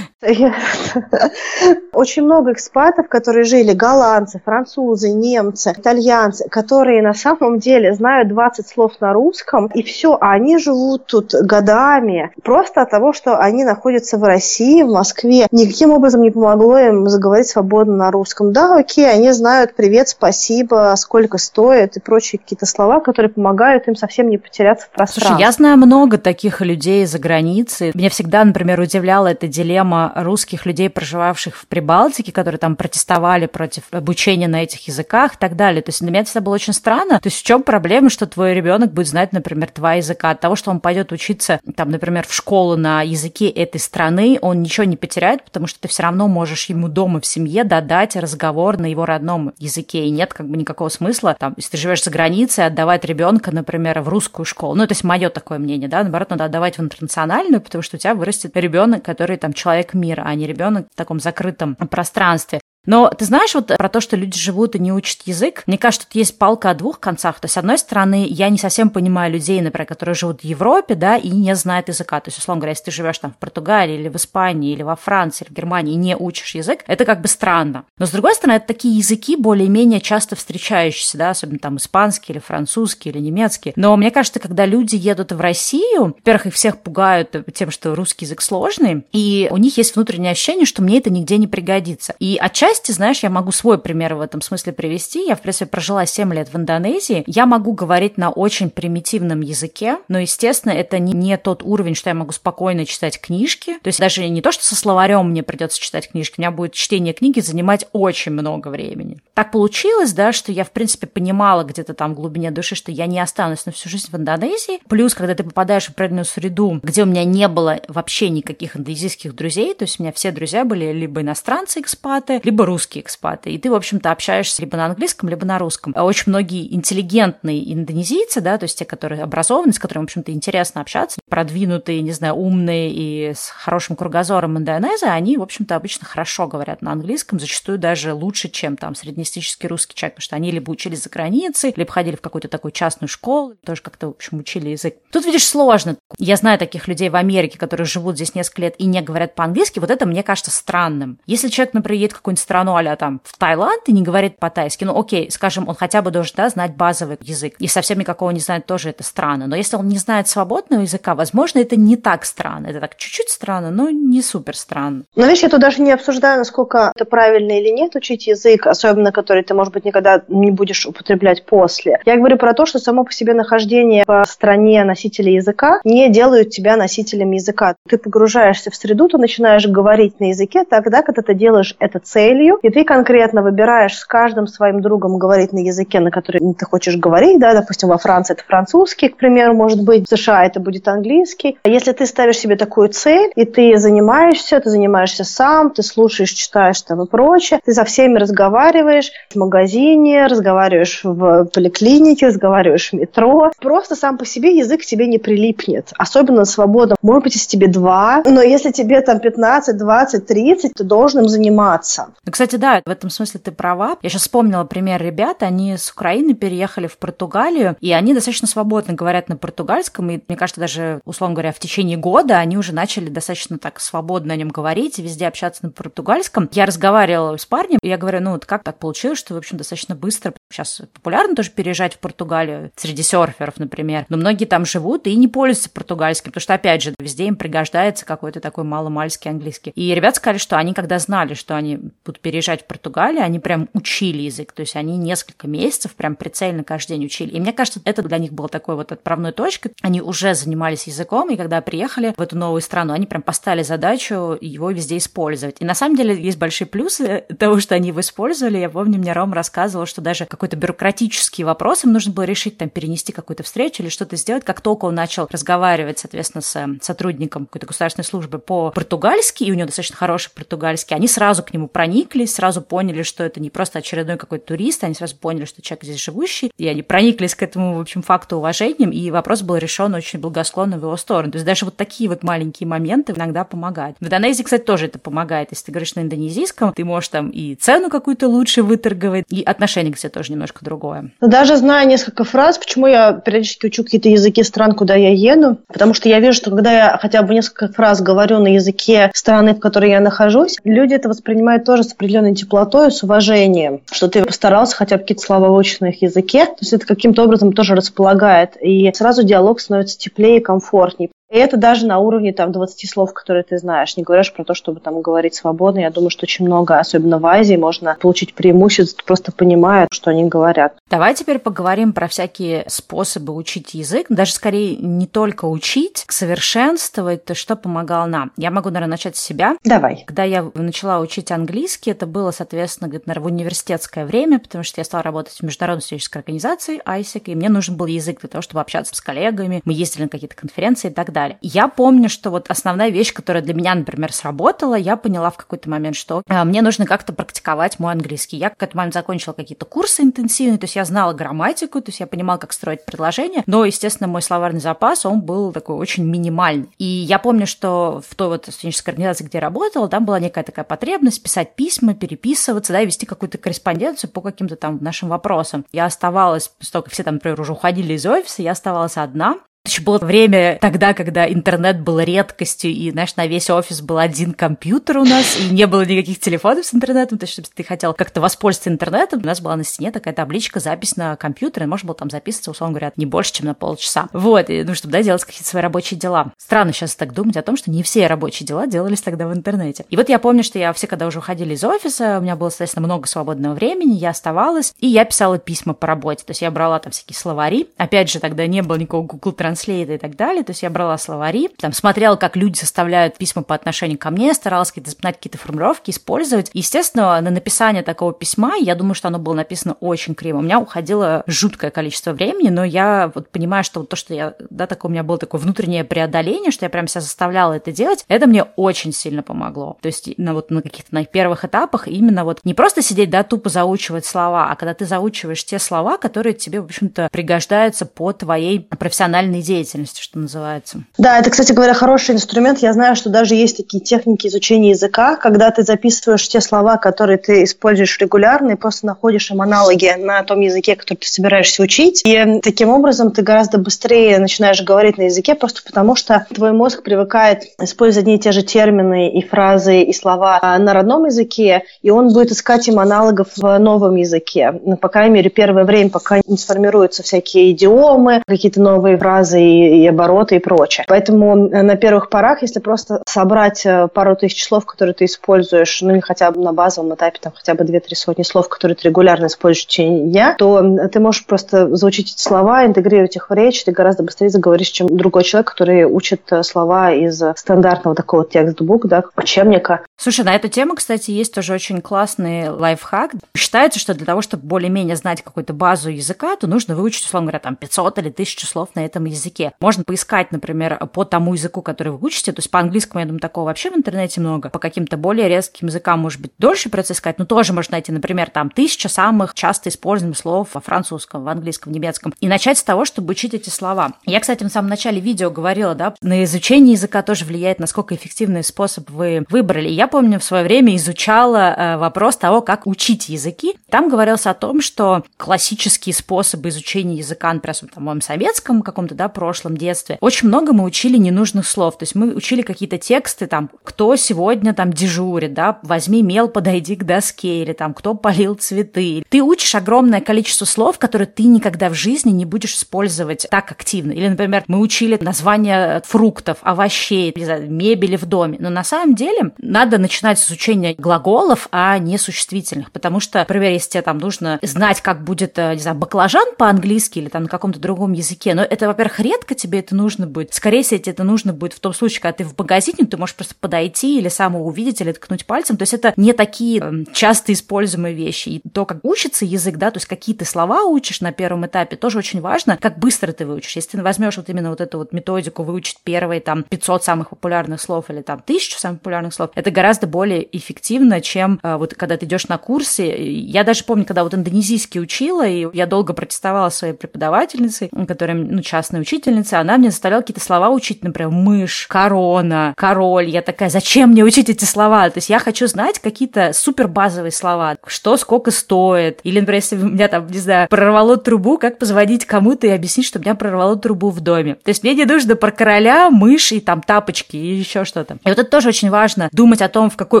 (laughs) Очень много экспатов, которые жили, голландцы, французы, немцы, итальянцы, которые на самом деле знают 20 слов на русском, и все, а они живут тут годами, просто от того, что они находятся в России, в Москве. Никаким образом не помогло им заговорить свободно на русском. Да, окей, они знают привет, спасибо, сколько стоит и прочие какие-то слова, которые помогают им совсем не потеряться в пространстве. Слушай, я знаю много таких людей за границей. Меня всегда, например, удивляла эта дилемма русских людей, проживавших в Прибалтике, которые там протестовали против обучения на этих языках и так далее. То есть для меня это было очень странно. То есть в чем проблема, что твой ребенок будет знать, например, два языка? От того, что он пойдет учиться, там, например, в школу на языке этой страны, он ничего не потеряет, потому что ты все равно можешь ему дома в семье додать разговор на его родном языке. И нет как бы никакого смысла, там, если ты живешь за границей, отдавать ребенка, например, в русскую школу. Ну, то есть мое такое мнение, да, наоборот, надо отдавать в интернациональную, потому что у тебя вырастет ребенок, который там человек мира, а не ребенок в таком закрытом пространстве. Но ты знаешь вот про то, что люди живут и не учат язык? Мне кажется, тут есть палка о двух концах. То есть, с одной стороны, я не совсем понимаю людей, например, которые живут в Европе, да, и не знают языка. То есть, условно говоря, если ты живешь там в Португалии или в Испании, или во Франции, или в Германии и не учишь язык, это как бы странно. Но, с другой стороны, это такие языки более-менее часто встречающиеся, да, особенно там испанский или французский или немецкий. Но мне кажется, когда люди едут в Россию, во-первых, их всех пугают тем, что русский язык сложный, и у них есть внутреннее ощущение, что мне это нигде не пригодится. И отчасти части, знаешь, я могу свой пример в этом смысле привести. Я, в принципе, прожила 7 лет в Индонезии. Я могу говорить на очень примитивном языке, но, естественно, это не, не тот уровень, что я могу спокойно читать книжки. То есть даже не то, что со словарем мне придется читать книжки, у меня будет чтение книги занимать очень много времени. Так получилось, да, что я, в принципе, понимала где-то там в глубине души, что я не останусь на всю жизнь в Индонезии. Плюс, когда ты попадаешь в определенную среду, где у меня не было вообще никаких индонезийских друзей, то есть у меня все друзья были либо иностранцы-экспаты, либо либо русские экспаты. И ты, в общем-то, общаешься либо на английском, либо на русском. А очень многие интеллигентные индонезийцы, да, то есть те, которые образованы, с которыми, в общем-то, интересно общаться, продвинутые, не знаю, умные и с хорошим кругозором индонезы, они, в общем-то, обычно хорошо говорят на английском, зачастую даже лучше, чем там среднестатистический русский человек, потому что они либо учились за границей, либо ходили в какую-то такую частную школу, тоже как-то, в общем, учили язык. Тут, видишь, сложно. Я знаю таких людей в Америке, которые живут здесь несколько лет и не говорят по-английски, вот это мне кажется странным. Если человек, например, едет в какую-нибудь страну, а там в Таиланд и не говорит по-тайски, ну окей, скажем, он хотя бы должен да, знать базовый язык. И совсем никакого не знает, тоже это странно. Но если он не знает свободного языка, возможно, это не так странно. Это так чуть-чуть странно, но не супер странно. Но видишь, я тут даже не обсуждаю, насколько это правильно или нет учить язык, особенно который ты, может быть, никогда не будешь употреблять после. Я говорю про то, что само по себе нахождение в стране носителя языка не делают тебя носителем языка. Ты погружаешься в среду, ты начинаешь говорить на языке тогда, когда ты делаешь это целью, и ты конкретно выбираешь с каждым своим другом говорить на языке, на который ты хочешь говорить, да, допустим, во Франции это французский, к примеру, может быть, в США это будет английский. А если ты ставишь себе такую цель, и ты занимаешься, ты занимаешься сам, ты слушаешь, читаешь там и прочее, ты со всеми разговариваешь в магазине, разговариваешь в поликлинике, разговариваешь в метро, просто сам по себе язык к тебе не прилипнет, особенно свободно. Может быть, если тебе два, но если тебе там 15, 20, 30, ты должен им заниматься. Ну, кстати, да, в этом смысле ты права. Я сейчас вспомнила пример ребят, они с Украины переехали в Португалию, и они достаточно свободно говорят на португальском, и мне кажется, даже, условно говоря, в течение года они уже начали достаточно так свободно о нем говорить везде общаться на португальском. Я разговаривала с парнем, и я говорю, ну вот как так получилось, что, в общем, достаточно быстро. Сейчас популярно тоже переезжать в Португалию среди серферов, например, но многие там живут и не пользуются португальским, потому что, опять же, везде им пригождается какой-то такой маломальский английский. И ребята сказали, что они, когда знали, что они будут переезжать в Португалию, они прям учили язык, то есть они несколько месяцев прям прицельно каждый день учили. И мне кажется, это для них было такой вот отправной точкой. Они уже занимались языком, и когда приехали в эту новую страну, они прям поставили задачу его везде использовать. И на самом деле есть большие плюсы того, что они его использовали. Я помню, мне Ром рассказывал, что даже какой-то бюрократический вопрос им нужно было решить, там, перенести какую-то встречу или что-то сделать. Как только он начал разговаривать, соответственно, с сотрудником какой-то государственной службы по-португальски, и у него достаточно хороший португальский, они сразу к нему прониклись, сразу поняли, что это не просто очередной какой-то турист, они сразу поняли, что человек здесь живущий, и они прониклись к этому, в общем, факту уважением, и вопрос был решен очень благосклонно в его сторону. То есть даже вот такие вот маленькие моменты иногда помогают. В Индонезии, кстати, тоже это помогает. Если ты говоришь на индонезийском, ты можешь там и цену какую-то лучше выторговать, и отношение к тебе тоже немножко другое. Но даже зная несколько фраз, почему я периодически учу какие-то языки стран, куда я еду, потому что я вижу, что когда я хотя бы несколько фраз говорю на языке страны, в которой я нахожусь, люди это воспринимают тоже с определенной теплотой, с уважением, что ты постарался хотя бы какие-то слова выучить на их языке. То есть это каким-то образом тоже располагает. И сразу диалог становится теплее и комфортнее. И это даже на уровне там 20 слов, которые ты знаешь. Не говоришь про то, чтобы там говорить свободно. Я думаю, что очень много, особенно в Азии, можно получить преимущество, просто понимая, что они говорят. Давай теперь поговорим про всякие способы учить язык. Даже скорее не только учить, совершенствовать, то что помогало нам. Я могу, наверное, начать с себя. Давай. Когда я начала учить английский, это было, соответственно, где-то, наверное, в университетское время, потому что я стала работать в международной студенческой организации ISEC, и мне нужен был язык для того, чтобы общаться с коллегами. Мы ездили на какие-то конференции и так далее далее. Я помню, что вот основная вещь, которая для меня, например, сработала, я поняла в какой-то момент, что э, мне нужно как-то практиковать мой английский. Я к этому момент закончила какие-то курсы интенсивные, то есть я знала грамматику, то есть я понимала, как строить предложения, но, естественно, мой словарный запас, он был такой очень минимальный. И я помню, что в той вот студенческой организации, где я работала, там была некая такая потребность писать письма, переписываться, да, и вести какую-то корреспонденцию по каким-то там нашим вопросам. Я оставалась, как все там, например, уже уходили из офиса, я оставалась одна, еще было время тогда, когда интернет был редкостью, и, знаешь, на весь офис был один компьютер у нас, и не было никаких телефонов с интернетом, то есть, если ты хотел как-то воспользоваться интернетом, у нас была на стене такая табличка, запись на компьютер, и можно было там записываться, условно говоря, не больше, чем на полчаса. Вот, и, ну, чтобы, да, делать какие-то свои рабочие дела. Странно сейчас так думать о том, что не все рабочие дела делались тогда в интернете. И вот я помню, что я все, когда уже уходили из офиса, у меня было, соответственно, много свободного времени, я оставалась, и я писала письма по работе, то есть я брала там всякие словари, опять же, тогда не было никакого Google Translate, Translate и так далее. То есть я брала словари, там смотрела, как люди составляют письма по отношению ко мне, старалась какие-то запоминать какие-то формулировки, использовать. Естественно, на написание такого письма, я думаю, что оно было написано очень криво. У меня уходило жуткое количество времени, но я вот понимаю, что вот то, что я, да, такое у меня было такое внутреннее преодоление, что я прям себя заставляла это делать, это мне очень сильно помогло. То есть на вот на каких-то на первых этапах именно вот не просто сидеть, да, тупо заучивать слова, а когда ты заучиваешь те слова, которые тебе, в общем-то, пригождаются по твоей профессиональной параллельной деятельности, что называется. Да, это, кстати говоря, хороший инструмент. Я знаю, что даже есть такие техники изучения языка, когда ты записываешь те слова, которые ты используешь регулярно, и просто находишь им аналоги на том языке, который ты собираешься учить. И таким образом ты гораздо быстрее начинаешь говорить на языке, просто потому что твой мозг привыкает использовать одни и те же термины и фразы и слова на родном языке, и он будет искать им аналогов в новом языке. Ну, по крайней мере, первое время, пока не сформируются всякие идиомы, какие-то новые фразы и, и обороты и прочее. Поэтому э, на первых порах, если просто собрать э, пару тысяч слов, которые ты используешь, ну или хотя бы на базовом этапе, там хотя бы две-три сотни слов, которые ты регулярно используешь в течение дня, то ты можешь просто заучить эти слова, интегрировать их в речь, ты гораздо быстрее заговоришь, чем другой человек, который учит э, слова из стандартного такого текстбука, да, учебника. Слушай, на эту тему, кстати, есть тоже очень классный лайфхак. Считается, что для того, чтобы более-менее знать какую-то базу языка, то нужно выучить, условно говоря, там 500 или 1000 слов на этом языке. Можно поискать, например, по тому языку, который вы учите, то есть по английскому, я думаю, такого вообще в интернете много, по каким-то более резким языкам, может быть, дольше процесс искать, но тоже можно найти, например, там тысяча самых часто используемых слов во французском, в английском, в немецком, и начать с того, чтобы учить эти слова. Я, кстати, в самом начале видео говорила, да, на изучение языка тоже влияет, насколько эффективный способ вы выбрали. Я помню, в свое время изучала э, вопрос того, как учить языки. Там говорилось о том, что классические способы изучения языка, например, в моем советском каком-то, да, прошлом детстве, очень много мы учили ненужных слов. То есть мы учили какие-то тексты, там, кто сегодня там дежурит, да, возьми мел, подойди к доске, или там, кто полил цветы. Ты учишь огромное количество слов, которые ты никогда в жизни не будешь использовать так активно. Или, например, мы учили названия фруктов, овощей, мебели в доме. Но на самом деле надо начинать с изучения глаголов, а не существительных. Потому что, например, если тебе там нужно знать, как будет, э, не знаю, баклажан по-английски или там на каком-то другом языке, но это, во-первых, редко тебе это нужно будет. Скорее всего, тебе это нужно будет в том случае, когда ты в магазине, ты можешь просто подойти или сам увидеть, или ткнуть пальцем. То есть это не такие э, часто используемые вещи. И то, как учится язык, да, то есть какие ты слова учишь на первом этапе, тоже очень важно, как быстро ты выучишь. Если ты возьмешь вот именно вот эту вот методику выучить первые там 500 самых популярных слов или там 1000 самых популярных слов, это гораздо более эффективно, чем э, вот когда ты идешь на курсы. Я даже помню, когда вот индонезийский учила, и я долго протестовала своей преподавательницей, которая, ну, частная учительница, она мне заставляла какие-то слова учить, например, мышь, корона, король. Я такая, зачем мне учить эти слова? То есть я хочу знать какие-то супер базовые слова, что сколько стоит. Или, например, если у меня там, не знаю, прорвало трубу, как позвонить кому-то и объяснить, что у меня прорвало трубу в доме. То есть мне не нужно про короля, мышь и там тапочки и еще что-то. И вот это тоже очень важно, думать о том, в какой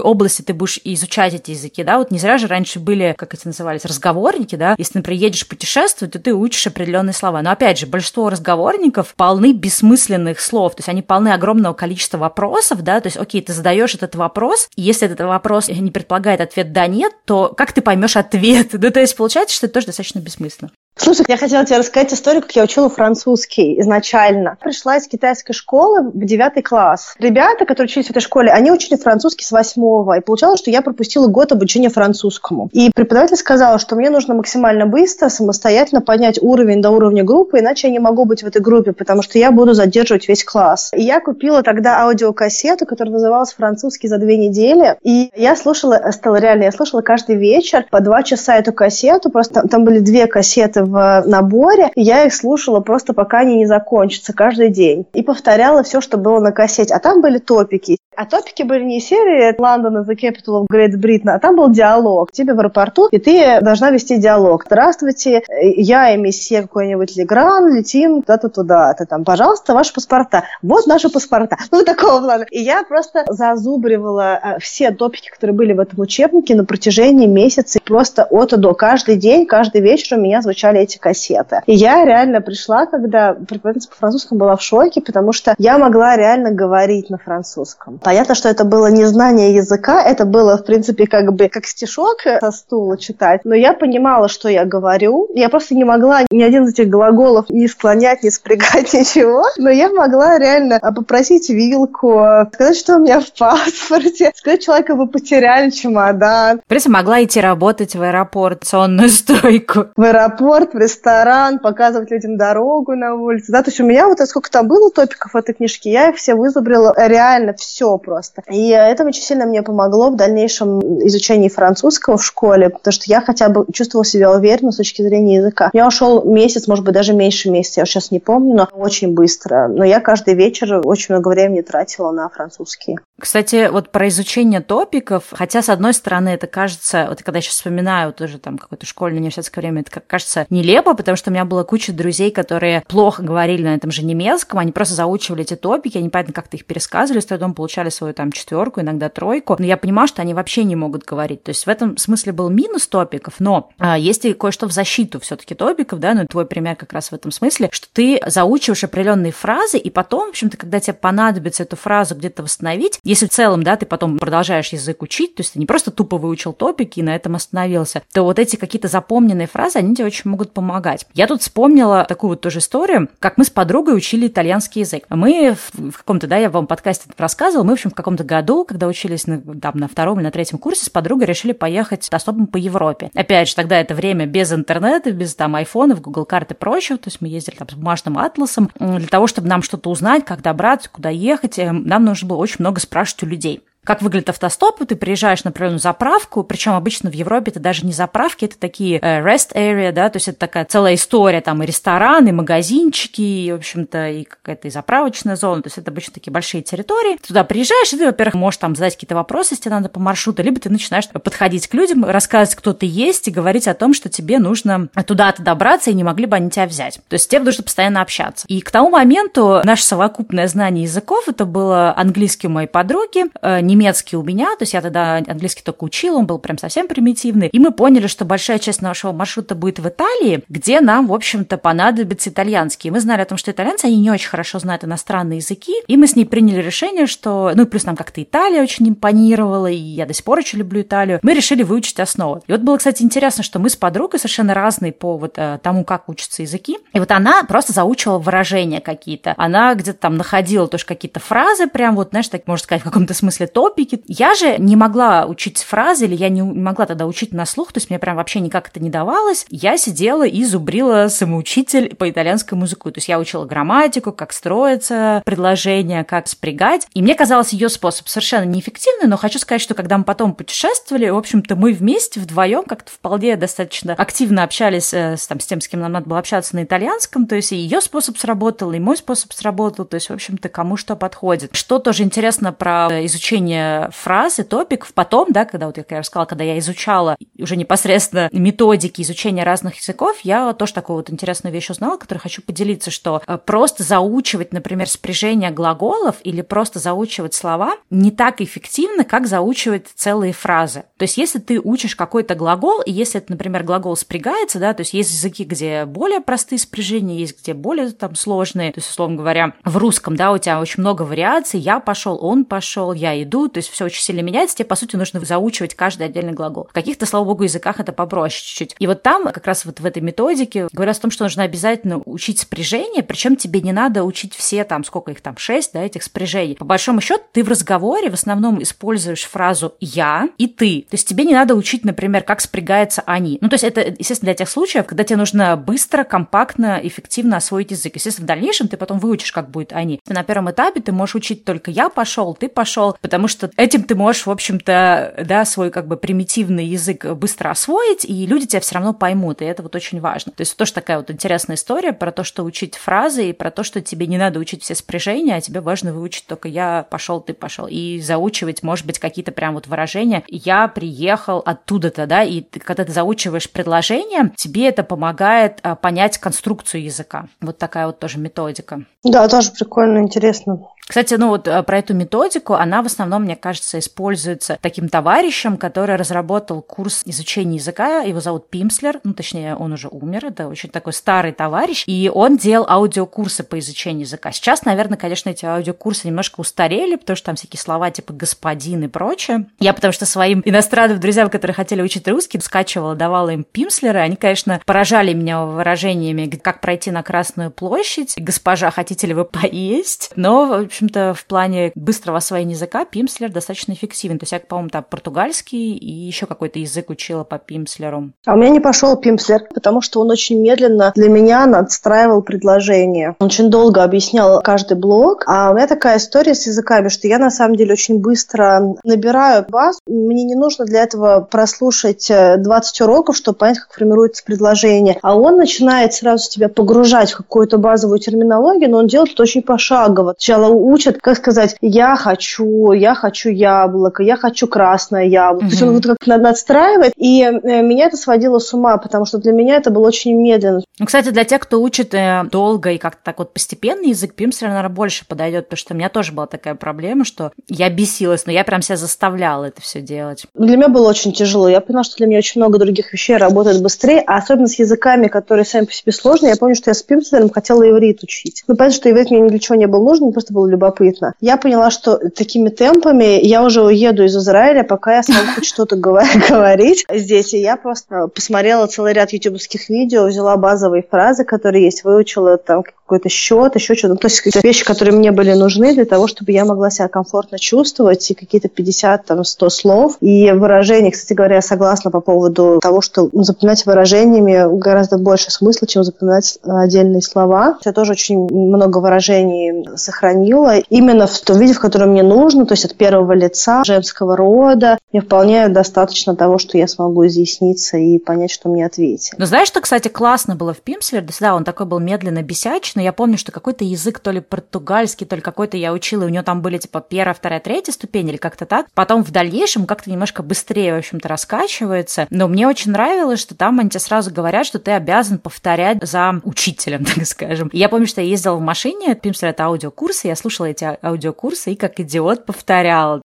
области ты будешь изучать эти языки, да, вот не зря же раньше были, как это назывались, разговорники, да, если, например, едешь путешествовать, то ты учишь определенные слова. Но опять же, большинство разговорников полны бессмысленных слов, то есть они полны огромного количества вопросов, да, то есть, окей, ты задаешь этот вопрос, и если этот вопрос не предполагает ответ «да», «нет», то как ты поймешь ответ? (laughs) Ну, то есть получается, что это тоже достаточно бессмысленно. Слушай, я хотела тебе рассказать историю, как я учила французский изначально. Пришла из китайской школы в девятый класс. Ребята, которые учились в этой школе, они учили французский с восьмого. И получалось, что я пропустила год обучения французскому. И преподаватель сказала, что мне нужно максимально быстро, самостоятельно поднять уровень до уровня группы, иначе я не могу быть в этой группе, потому что я буду задерживать весь класс. И я купила тогда аудиокассету, которая называлась «Французский за две недели». И я слушала, стала реально, я слушала каждый вечер по два часа эту кассету. Просто там, там были две кассеты в наборе, и я их слушала просто пока они не закончатся каждый день. И повторяла все, что было на кассете. А там были топики. А топики были не серии London is the capital of Great Britain, а там был диалог. Тебе в аэропорту, и ты должна вести диалог. Здравствуйте, я и месье какой-нибудь Легран летим куда-то туда. Ты там, пожалуйста, ваши паспорта. Вот наши паспорта. (laughs) Ну, такого плана. И я просто зазубривала э, все топики, которые были в этом учебнике на протяжении месяца. Просто от и до. Каждый день, каждый вечер у меня звучали эти кассеты. И я реально пришла, когда преподавательница по французскому была в шоке, потому что я могла реально говорить на французском. Понятно, что это было не знание языка, это было, в принципе, как бы как стишок со стула читать, но я понимала, что я говорю. Я просто не могла ни один из этих глаголов не склонять, не спрягать, (laughs) ничего, но я могла реально попросить вилку, сказать, что у меня в паспорте, сказать человеку, вы потеряли чемодан. Этом могла идти работать в аэропорт, сонную стойку. В аэропорт торт в ресторан, показывать людям дорогу на улице. Да? То есть у меня вот сколько там было топиков в этой книжке, я их все вызубрила реально все просто. И это очень сильно мне помогло в дальнейшем изучении французского в школе, потому что я хотя бы чувствовала себя уверенно с точки зрения языка. Я ушел месяц, может быть, даже меньше месяца, я сейчас не помню, но очень быстро. Но я каждый вечер очень много времени тратила на французский. Кстати, вот про изучение топиков, хотя, с одной стороны, это кажется, вот когда я сейчас вспоминаю тоже там какое-то школьное университетское время, это кажется нелепо, потому что у меня была куча друзей, которые плохо говорили на этом же немецком, они просто заучивали эти топики, они, понятно, как-то их пересказывали, с трудом получали свою там четверку, иногда тройку, но я понимаю, что они вообще не могут говорить. То есть в этом смысле был минус топиков, но а, есть и кое-что в защиту все-таки топиков, да, ну твой пример как раз в этом смысле, что ты заучиваешь определенные фразы, и потом, в общем-то, когда тебе понадобится эту фразу где-то восстановить, если в целом, да, ты потом продолжаешь язык учить, то есть ты не просто тупо выучил топики и на этом остановился, то вот эти какие-то запомненные фразы, они тебе очень могут помогать. Я тут вспомнила такую вот тоже историю, как мы с подругой учили итальянский язык. Мы в, каком-то, да, я вам подкасте рассказывала, мы, в общем, в каком-то году, когда учились на, там, на втором или на третьем курсе, с подругой решили поехать особым по Европе. Опять же, тогда это время без интернета, без там айфонов, Google карты проще, то есть мы ездили там с бумажным атласом для того, чтобы нам что-то узнать, как добраться, куда ехать, э, нам нужно было очень много спрашивать у людей как выглядит автостоп, ты приезжаешь на определенную заправку, причем обычно в Европе это даже не заправки, это такие э, rest area, да, то есть это такая целая история, там и рестораны, и магазинчики, и, в общем-то, и какая-то и заправочная зона, то есть это обычно такие большие территории. Ты туда приезжаешь, и ты, во-первых, можешь там задать какие-то вопросы, если тебе надо по маршруту, либо ты начинаешь подходить к людям, рассказывать, кто ты есть, и говорить о том, что тебе нужно туда-то добраться, и не могли бы они тебя взять. То есть тебе нужно постоянно общаться. И к тому моменту наше совокупное знание языков, это было английский моей подруги, э, немецкий у меня, то есть я тогда английский только учила, он был прям совсем примитивный, и мы поняли, что большая часть нашего маршрута будет в Италии, где нам, в общем-то, понадобится итальянский. Мы знали о том, что итальянцы, они не очень хорошо знают иностранные языки, и мы с ней приняли решение, что, ну плюс нам как-то Италия очень импонировала, и я до сих пор очень люблю Италию, мы решили выучить основы. И вот было, кстати, интересно, что мы с подругой совершенно разные по вот э, тому, как учатся языки, и вот она просто заучивала выражения какие-то, она где-то там находила тоже какие-то фразы, прям вот, знаешь, так можно сказать, в каком-то смысле топики. Я же не могла учить фразы, или я не могла тогда учить на слух, то есть мне прям вообще никак это не давалось. Я сидела и зубрила самоучитель по итальянскому языку. То есть я учила грамматику, как строится предложение, как спрягать. И мне казалось ее способ совершенно неэффективный, но хочу сказать, что когда мы потом путешествовали, в общем-то, мы вместе вдвоем как-то вполне достаточно активно общались э, с, там, с тем, с кем нам надо было общаться на итальянском. То есть и ее способ сработал, и мой способ сработал. То есть, в общем-то, кому что подходит. Что тоже интересно про изучение фразы, топиков. Потом, да, когда вот как я рассказала, когда я изучала уже непосредственно методики изучения разных языков, я тоже такую вот интересную вещь узнала, которую хочу поделиться, что э, просто заучивать, например, спряжение глаголов или просто заучивать слова не так эффективно, как заучивать целые фразы. То есть, если ты учишь какой-то глагол, и если это, например, глагол спрягается, да, то есть есть языки, где более простые спряжения, есть где более там сложные, то есть, условно говоря, в русском, да, у тебя очень много вариаций, я пошел, он пошел, я иду, то есть все очень сильно меняется, тебе, по сути, нужно заучивать каждый отдельный глагол. В каких-то, слава богу, языках это попроще чуть-чуть. И вот там, как раз вот в этой методике, говорят о том, что нужно обязательно учить спряжение, причем тебе не надо учить все там, сколько их там, шесть, да, этих спряжений. По большому счету, ты в разговоре в основном используешь фразу «я» и «ты». То есть тебе не надо учить, например, как спрягаются «они». Ну, то есть это, естественно, для тех случаев, когда тебе нужно быстро, компактно, эффективно освоить язык. Естественно, в дальнейшем ты потом выучишь, как будет «они». На первом этапе ты можешь учить только «я пошел», «ты пошел», потому что этим ты можешь, в общем-то, да, свой как бы примитивный язык быстро освоить, и люди тебя все равно поймут, и это вот очень важно. То есть тоже такая вот интересная история про то, что учить фразы, и про то, что тебе не надо учить все спряжения, а тебе важно выучить только «я пошел», «ты пошел», и заучивать, может быть, какие-то прям вот выражения «я приехал оттуда-то», да, и ты, когда ты заучиваешь предложение, тебе это помогает а, понять конструкцию языка. Вот такая вот тоже методика. Да, тоже прикольно, интересно. Кстати, ну вот э, про эту методику, она в основном, мне кажется, используется таким товарищем, который разработал курс изучения языка, его зовут Пимслер, ну точнее, он уже умер, это очень такой старый товарищ, и он делал аудиокурсы по изучению языка. Сейчас, наверное, конечно, эти аудиокурсы немножко устарели, потому что там всякие слова типа господин и прочее. Я потому что своим иностранным друзьям, которые хотели учить русский, скачивала, давала им Пимслера, они, конечно, поражали меня выражениями, как пройти на Красную площадь, госпожа, хотите ли вы поесть? Но, в общем-то, в плане быстрого освоения языка Пимслер достаточно эффективен. То есть я, по-моему, там португальский и еще какой-то язык учила по Пимслеру. А у меня не пошел Пимслер, потому что он очень медленно для меня надстраивал предложение. Он очень долго объяснял каждый блок. А у меня такая история с языками, что я на самом деле очень быстро набираю базу. Мне не нужно для этого прослушать 20 э, уроков, чтобы понять, как формируется предложение. А он начинает сразу тебя погружать в какую-то базовую терминологию, но он делает это очень пошагово. Сначала учат, как сказать, я хочу, я хочу яблоко, я хочу красное яблоко. Угу. То есть он вот как надстраивает, и э, меня это сводило с ума, потому что для меня это было очень медленно. Ну, кстати, для тех, кто учит э, долго и как-то так вот постепенно язык, Пимслер, наверное, больше подойдет, потому что у меня тоже была такая проблема, что я бесилась, но я прям себя заставляла это все делать. Для меня было очень тяжело. Я поняла, что для меня очень много других вещей работает быстрее, а особенно с языками, которые сами по себе сложные. Я помню, что я с Пимслером хотела иврит учить. Ну, понятно, что иврит мне ни для чего не был нужен, мне просто было любопытно. Я поняла, что такими темпами я уже уеду из Израиля, пока я смогу хоть что-то (laughs) говорить здесь. И я просто посмотрела целый ряд ютубовских видео, взяла базовые фразы, которые есть, выучила там какой-то счет, еще что-то. Ну, то есть вещи, которые мне были нужны для того, чтобы я могла себя комфортно чувствовать, и какие-то 50, там, 100 слов. И выражения, кстати говоря, я согласна по поводу того, что запоминать выражениями гораздо больше смысла, чем запоминать отдельные слова. Я тоже очень много выражений сохранила. Именно в том виде, в котором мне нужно, то есть от первого лица, женского рода. Мне вполне достаточно того, что я смогу изъясниться и понять, что мне ответить. Ну, знаешь, что, кстати, классно было в Пимслер? Да, он такой был медленно бесячный, я помню, что какой-то язык, то ли португальский, то ли какой-то я учила, и у него там были типа первая, вторая, третья ступень или как-то так. Потом в дальнейшем как-то немножко быстрее, в общем-то, раскачивается. Но мне очень нравилось, что там они тебе сразу говорят, что ты обязан повторять за учителем, (laughs) так скажем. И я помню, что я ездила в машине, Пимстер это аудиокурсы, я слушала эти аудиокурсы и как идиот повторяла.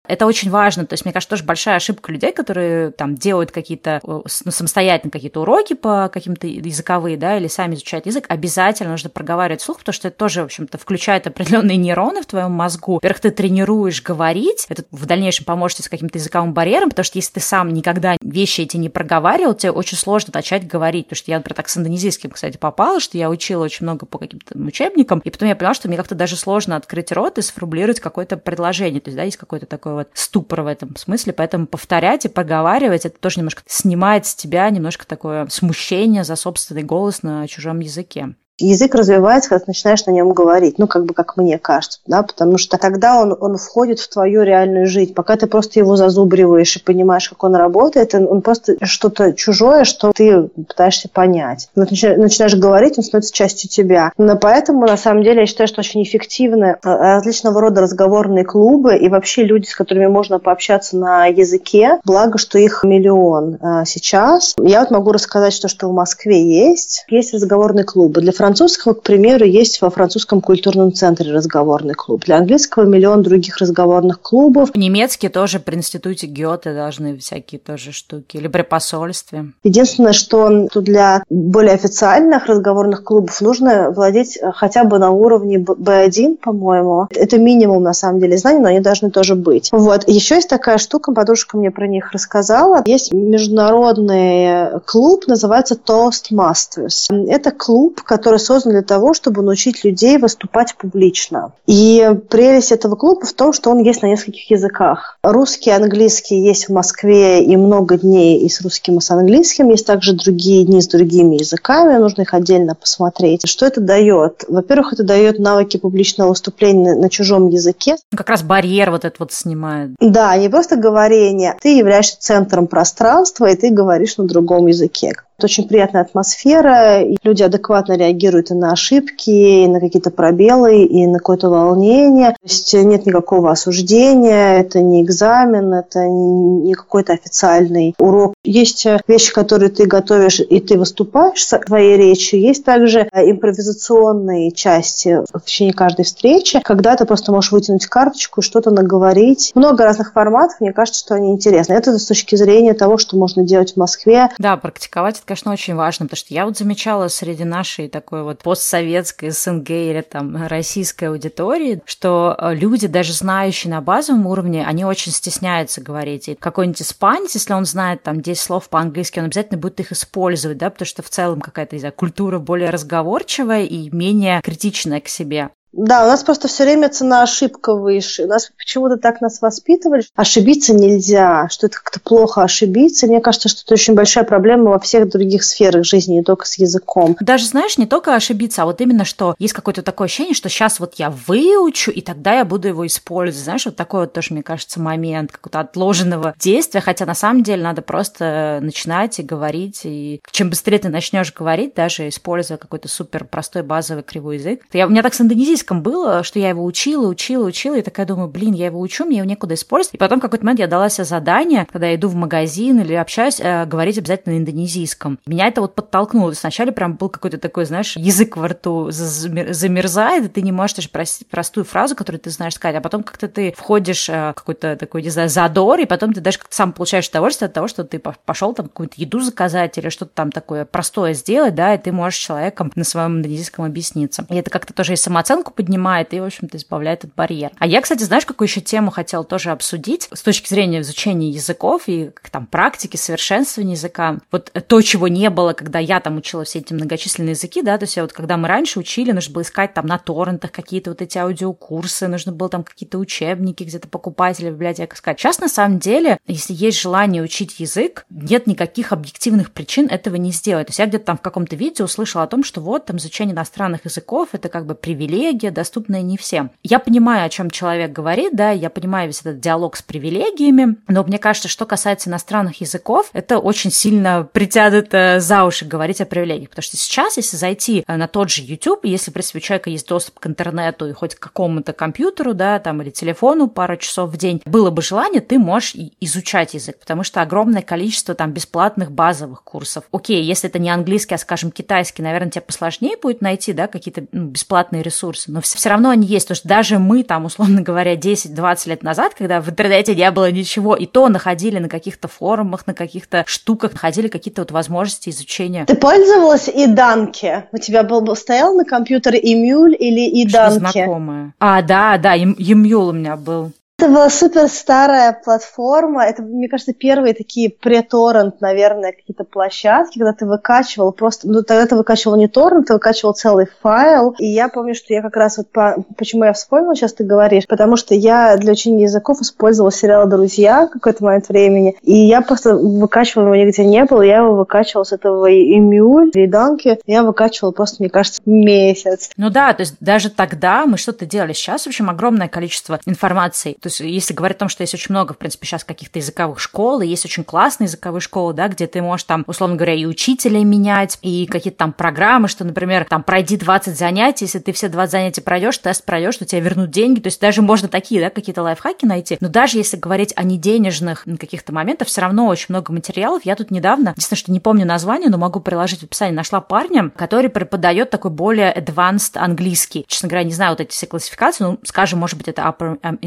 Это очень важно. То есть, мне кажется, тоже большая ошибка людей, которые там делают какие-то ну, самостоятельно какие-то уроки по каким-то языковые, да, или сами изучают язык, обязательно нужно проговаривать вслух, потому что это тоже, в общем-то, включает определенные нейроны в твоем мозгу. Во-первых, ты тренируешь говорить, это в дальнейшем поможет с каким-то языковым барьером, потому что если ты сам никогда вещи эти не проговаривал, тебе очень сложно начать говорить, потому что я, например, так с индонезийским, кстати, попала, что я учила очень много по каким-то учебникам, и потом я поняла, что мне как-то даже сложно открыть рот и сформулировать какое-то предложение, то есть, да, есть какой-то такой вот ступор в этом смысле, поэтому повторять и проговаривать, это тоже немножко снимает с тебя немножко такое смущение за собственный голос на чужом языке язык развивается, когда ты начинаешь на нем говорить, ну, как бы, как мне кажется, да, потому что тогда он, он входит в твою реальную жизнь. Пока ты просто его зазубриваешь и понимаешь, как он работает, он просто что-то чужое, что ты пытаешься понять. Вот начинаешь говорить, он становится частью тебя. Но поэтому, на самом деле, я считаю, что очень эффективны а, различного рода разговорные клубы и вообще люди, с которыми можно пообщаться на языке, благо, что их миллион а, сейчас. Я вот могу рассказать, что, что в Москве есть. Есть разговорные клубы для французского, к примеру, есть во французском культурном центре разговорный клуб. Для английского миллион других разговорных клубов. Немецкие тоже при институте Гёте должны всякие тоже штуки. Или при посольстве. Единственное, что для более официальных разговорных клубов нужно владеть хотя бы на уровне B1, по-моему. Это минимум, на самом деле, знаний, но они должны тоже быть. Вот. Еще есть такая штука, подружка мне про них рассказала. Есть международный клуб, называется Toastmasters. Это клуб, который который создан для того, чтобы научить людей выступать публично. И прелесть этого клуба в том, что он есть на нескольких языках. Русский, английский есть в Москве и много дней и с русским, и с английским. Есть также другие дни с другими языками, нужно их отдельно посмотреть. Что это дает? Во-первых, это дает навыки публичного выступления на чужом языке. Как раз барьер вот этот вот снимает. Да, не просто говорение. Ты являешься центром пространства, и ты говоришь на другом языке. Это очень приятная атмосфера, и люди адекватно реагируют и на ошибки, и на какие-то пробелы, и на какое-то волнение. То есть нет никакого осуждения, это не экзамен, это не какой-то официальный урок. Есть вещи, которые ты готовишь, и ты выступаешь своей речью. Есть также импровизационные части в течение каждой встречи, когда ты просто можешь вытянуть карточку и что-то наговорить. Много разных форматов, мне кажется, что они интересны. Это с точки зрения того, что можно делать в Москве. Да, практиковать это, конечно, очень важно, потому что я вот замечала среди нашей такой вот постсоветской СНГ или там российской аудитории, что э, люди, даже знающие на базовом уровне, они очень стесняются говорить. И какой-нибудь испанец, если он знает там 10 слов по-английски, он обязательно будет их использовать, да, потому что в целом какая-то, не знаю, культура более разговорчивая и менее критичная к себе. Да, у нас просто все время цена ошибка выше. У нас почему-то так нас воспитывали. Ошибиться нельзя, что это как-то плохо ошибиться. Мне кажется, что это очень большая проблема во всех других сферах жизни, не только с языком. Даже, знаешь, не только ошибиться, а вот именно, что есть какое-то такое ощущение, что сейчас вот я выучу, и тогда я буду его использовать. Знаешь, вот такой вот тоже, мне кажется, момент какого-то отложенного действия, хотя на самом деле надо просто начинать и говорить. И чем быстрее ты начнешь говорить, даже используя какой-то супер простой базовый кривой язык. Я, у меня так с английском было, что я его учила, учила, учила, и такая думаю, блин, я его учу, мне его некуда использовать. И потом какой-то момент я дала себе задание, когда я иду в магазин или общаюсь, э, говорить обязательно на индонезийском. Меня это вот подтолкнуло. Вначале прям был какой-то такой, знаешь, язык во рту замерзает, и ты не можешь даже простую фразу, которую ты знаешь сказать, а потом как-то ты входишь э, в какой-то такой, не знаю, задор, и потом ты даже как-то сам получаешь удовольствие от того, что ты пошел там какую-то еду заказать или что-то там такое простое сделать, да, и ты можешь человеком на своем индонезийском объясниться. И это как-то тоже и самооценку поднимает и, в общем-то, избавляет от барьера. А я, кстати, знаешь, какую еще тему хотела тоже обсудить с точки зрения изучения языков и там практики совершенствования языка. Вот то, чего не было, когда я там учила все эти многочисленные языки, да, то есть вот когда мы раньше учили, нужно было искать там на торрентах какие-то вот эти аудиокурсы, нужно было там какие-то учебники где-то покупать или в библиотеках искать. Сейчас, на самом деле, если есть желание учить язык, нет никаких объективных причин этого не сделать. То есть я где-то там в каком-то видео услышала о том, что вот там изучение иностранных языков – это как бы привилегия, доступная не всем. Я понимаю, о чем человек говорит, да, я понимаю весь этот диалог с привилегиями, но мне кажется, что касается иностранных языков, это очень сильно притянут за уши говорить о привилегиях, потому что сейчас, если зайти э, на тот же YouTube, если, в у человека есть доступ к интернету и хоть к какому-то компьютеру, да, там, или телефону пару часов в день, было бы желание, ты можешь изучать язык, потому что огромное количество там бесплатных базовых курсов. Окей, если это не английский, а, скажем, китайский, наверное, тебе посложнее будет найти, да, какие-то ну, бесплатные ресурсы, но все, все равно они есть, потому что даже мы там, условно говоря, 10-20 лет назад, когда в интернете не было ничего, и то находили на каких-то форумах, на каких-то штуках, находили какие-то вот возможности изучения. Ты пользовалась и Данки? У тебя был, стоял на компьютере Эмюль или и Данки? знакомое. А, да, да, Емюл у меня был. Это была супер старая платформа. Это, мне кажется, первые такие преторрент, наверное, какие-то площадки, когда ты выкачивал просто... Ну, тогда ты выкачивал не торрент, ты выкачивал целый файл. И я помню, что я как раз вот... По... Почему я вспомнила, сейчас ты говоришь? Потому что я для учения языков использовала сериал «Друзья» какой-то момент времени. И я просто выкачивала его нигде не было. Я его выкачивала с этого Эмюль, Риданки. Я выкачивала просто, мне кажется, месяц. Ну да, то есть даже тогда мы что-то делали. Сейчас, в общем, огромное количество информации. То есть если говорить о том, что есть очень много, в принципе, сейчас каких-то языковых школ, и есть очень классные языковые школы, да, где ты можешь там, условно говоря, и учителей менять, и какие-то там программы, что, например, там пройди 20 занятий, если ты все 20 занятий пройдешь, тест пройдешь, то тебе вернут деньги. То есть даже можно такие, да, какие-то лайфхаки найти. Но даже если говорить о неденежных каких-то моментах, все равно очень много материалов. Я тут недавно, единственное, что не помню название, но могу приложить в описании, нашла парня, который преподает такой более advanced английский. Честно говоря, не знаю вот эти все классификации, ну, скажем, может быть, это upper um,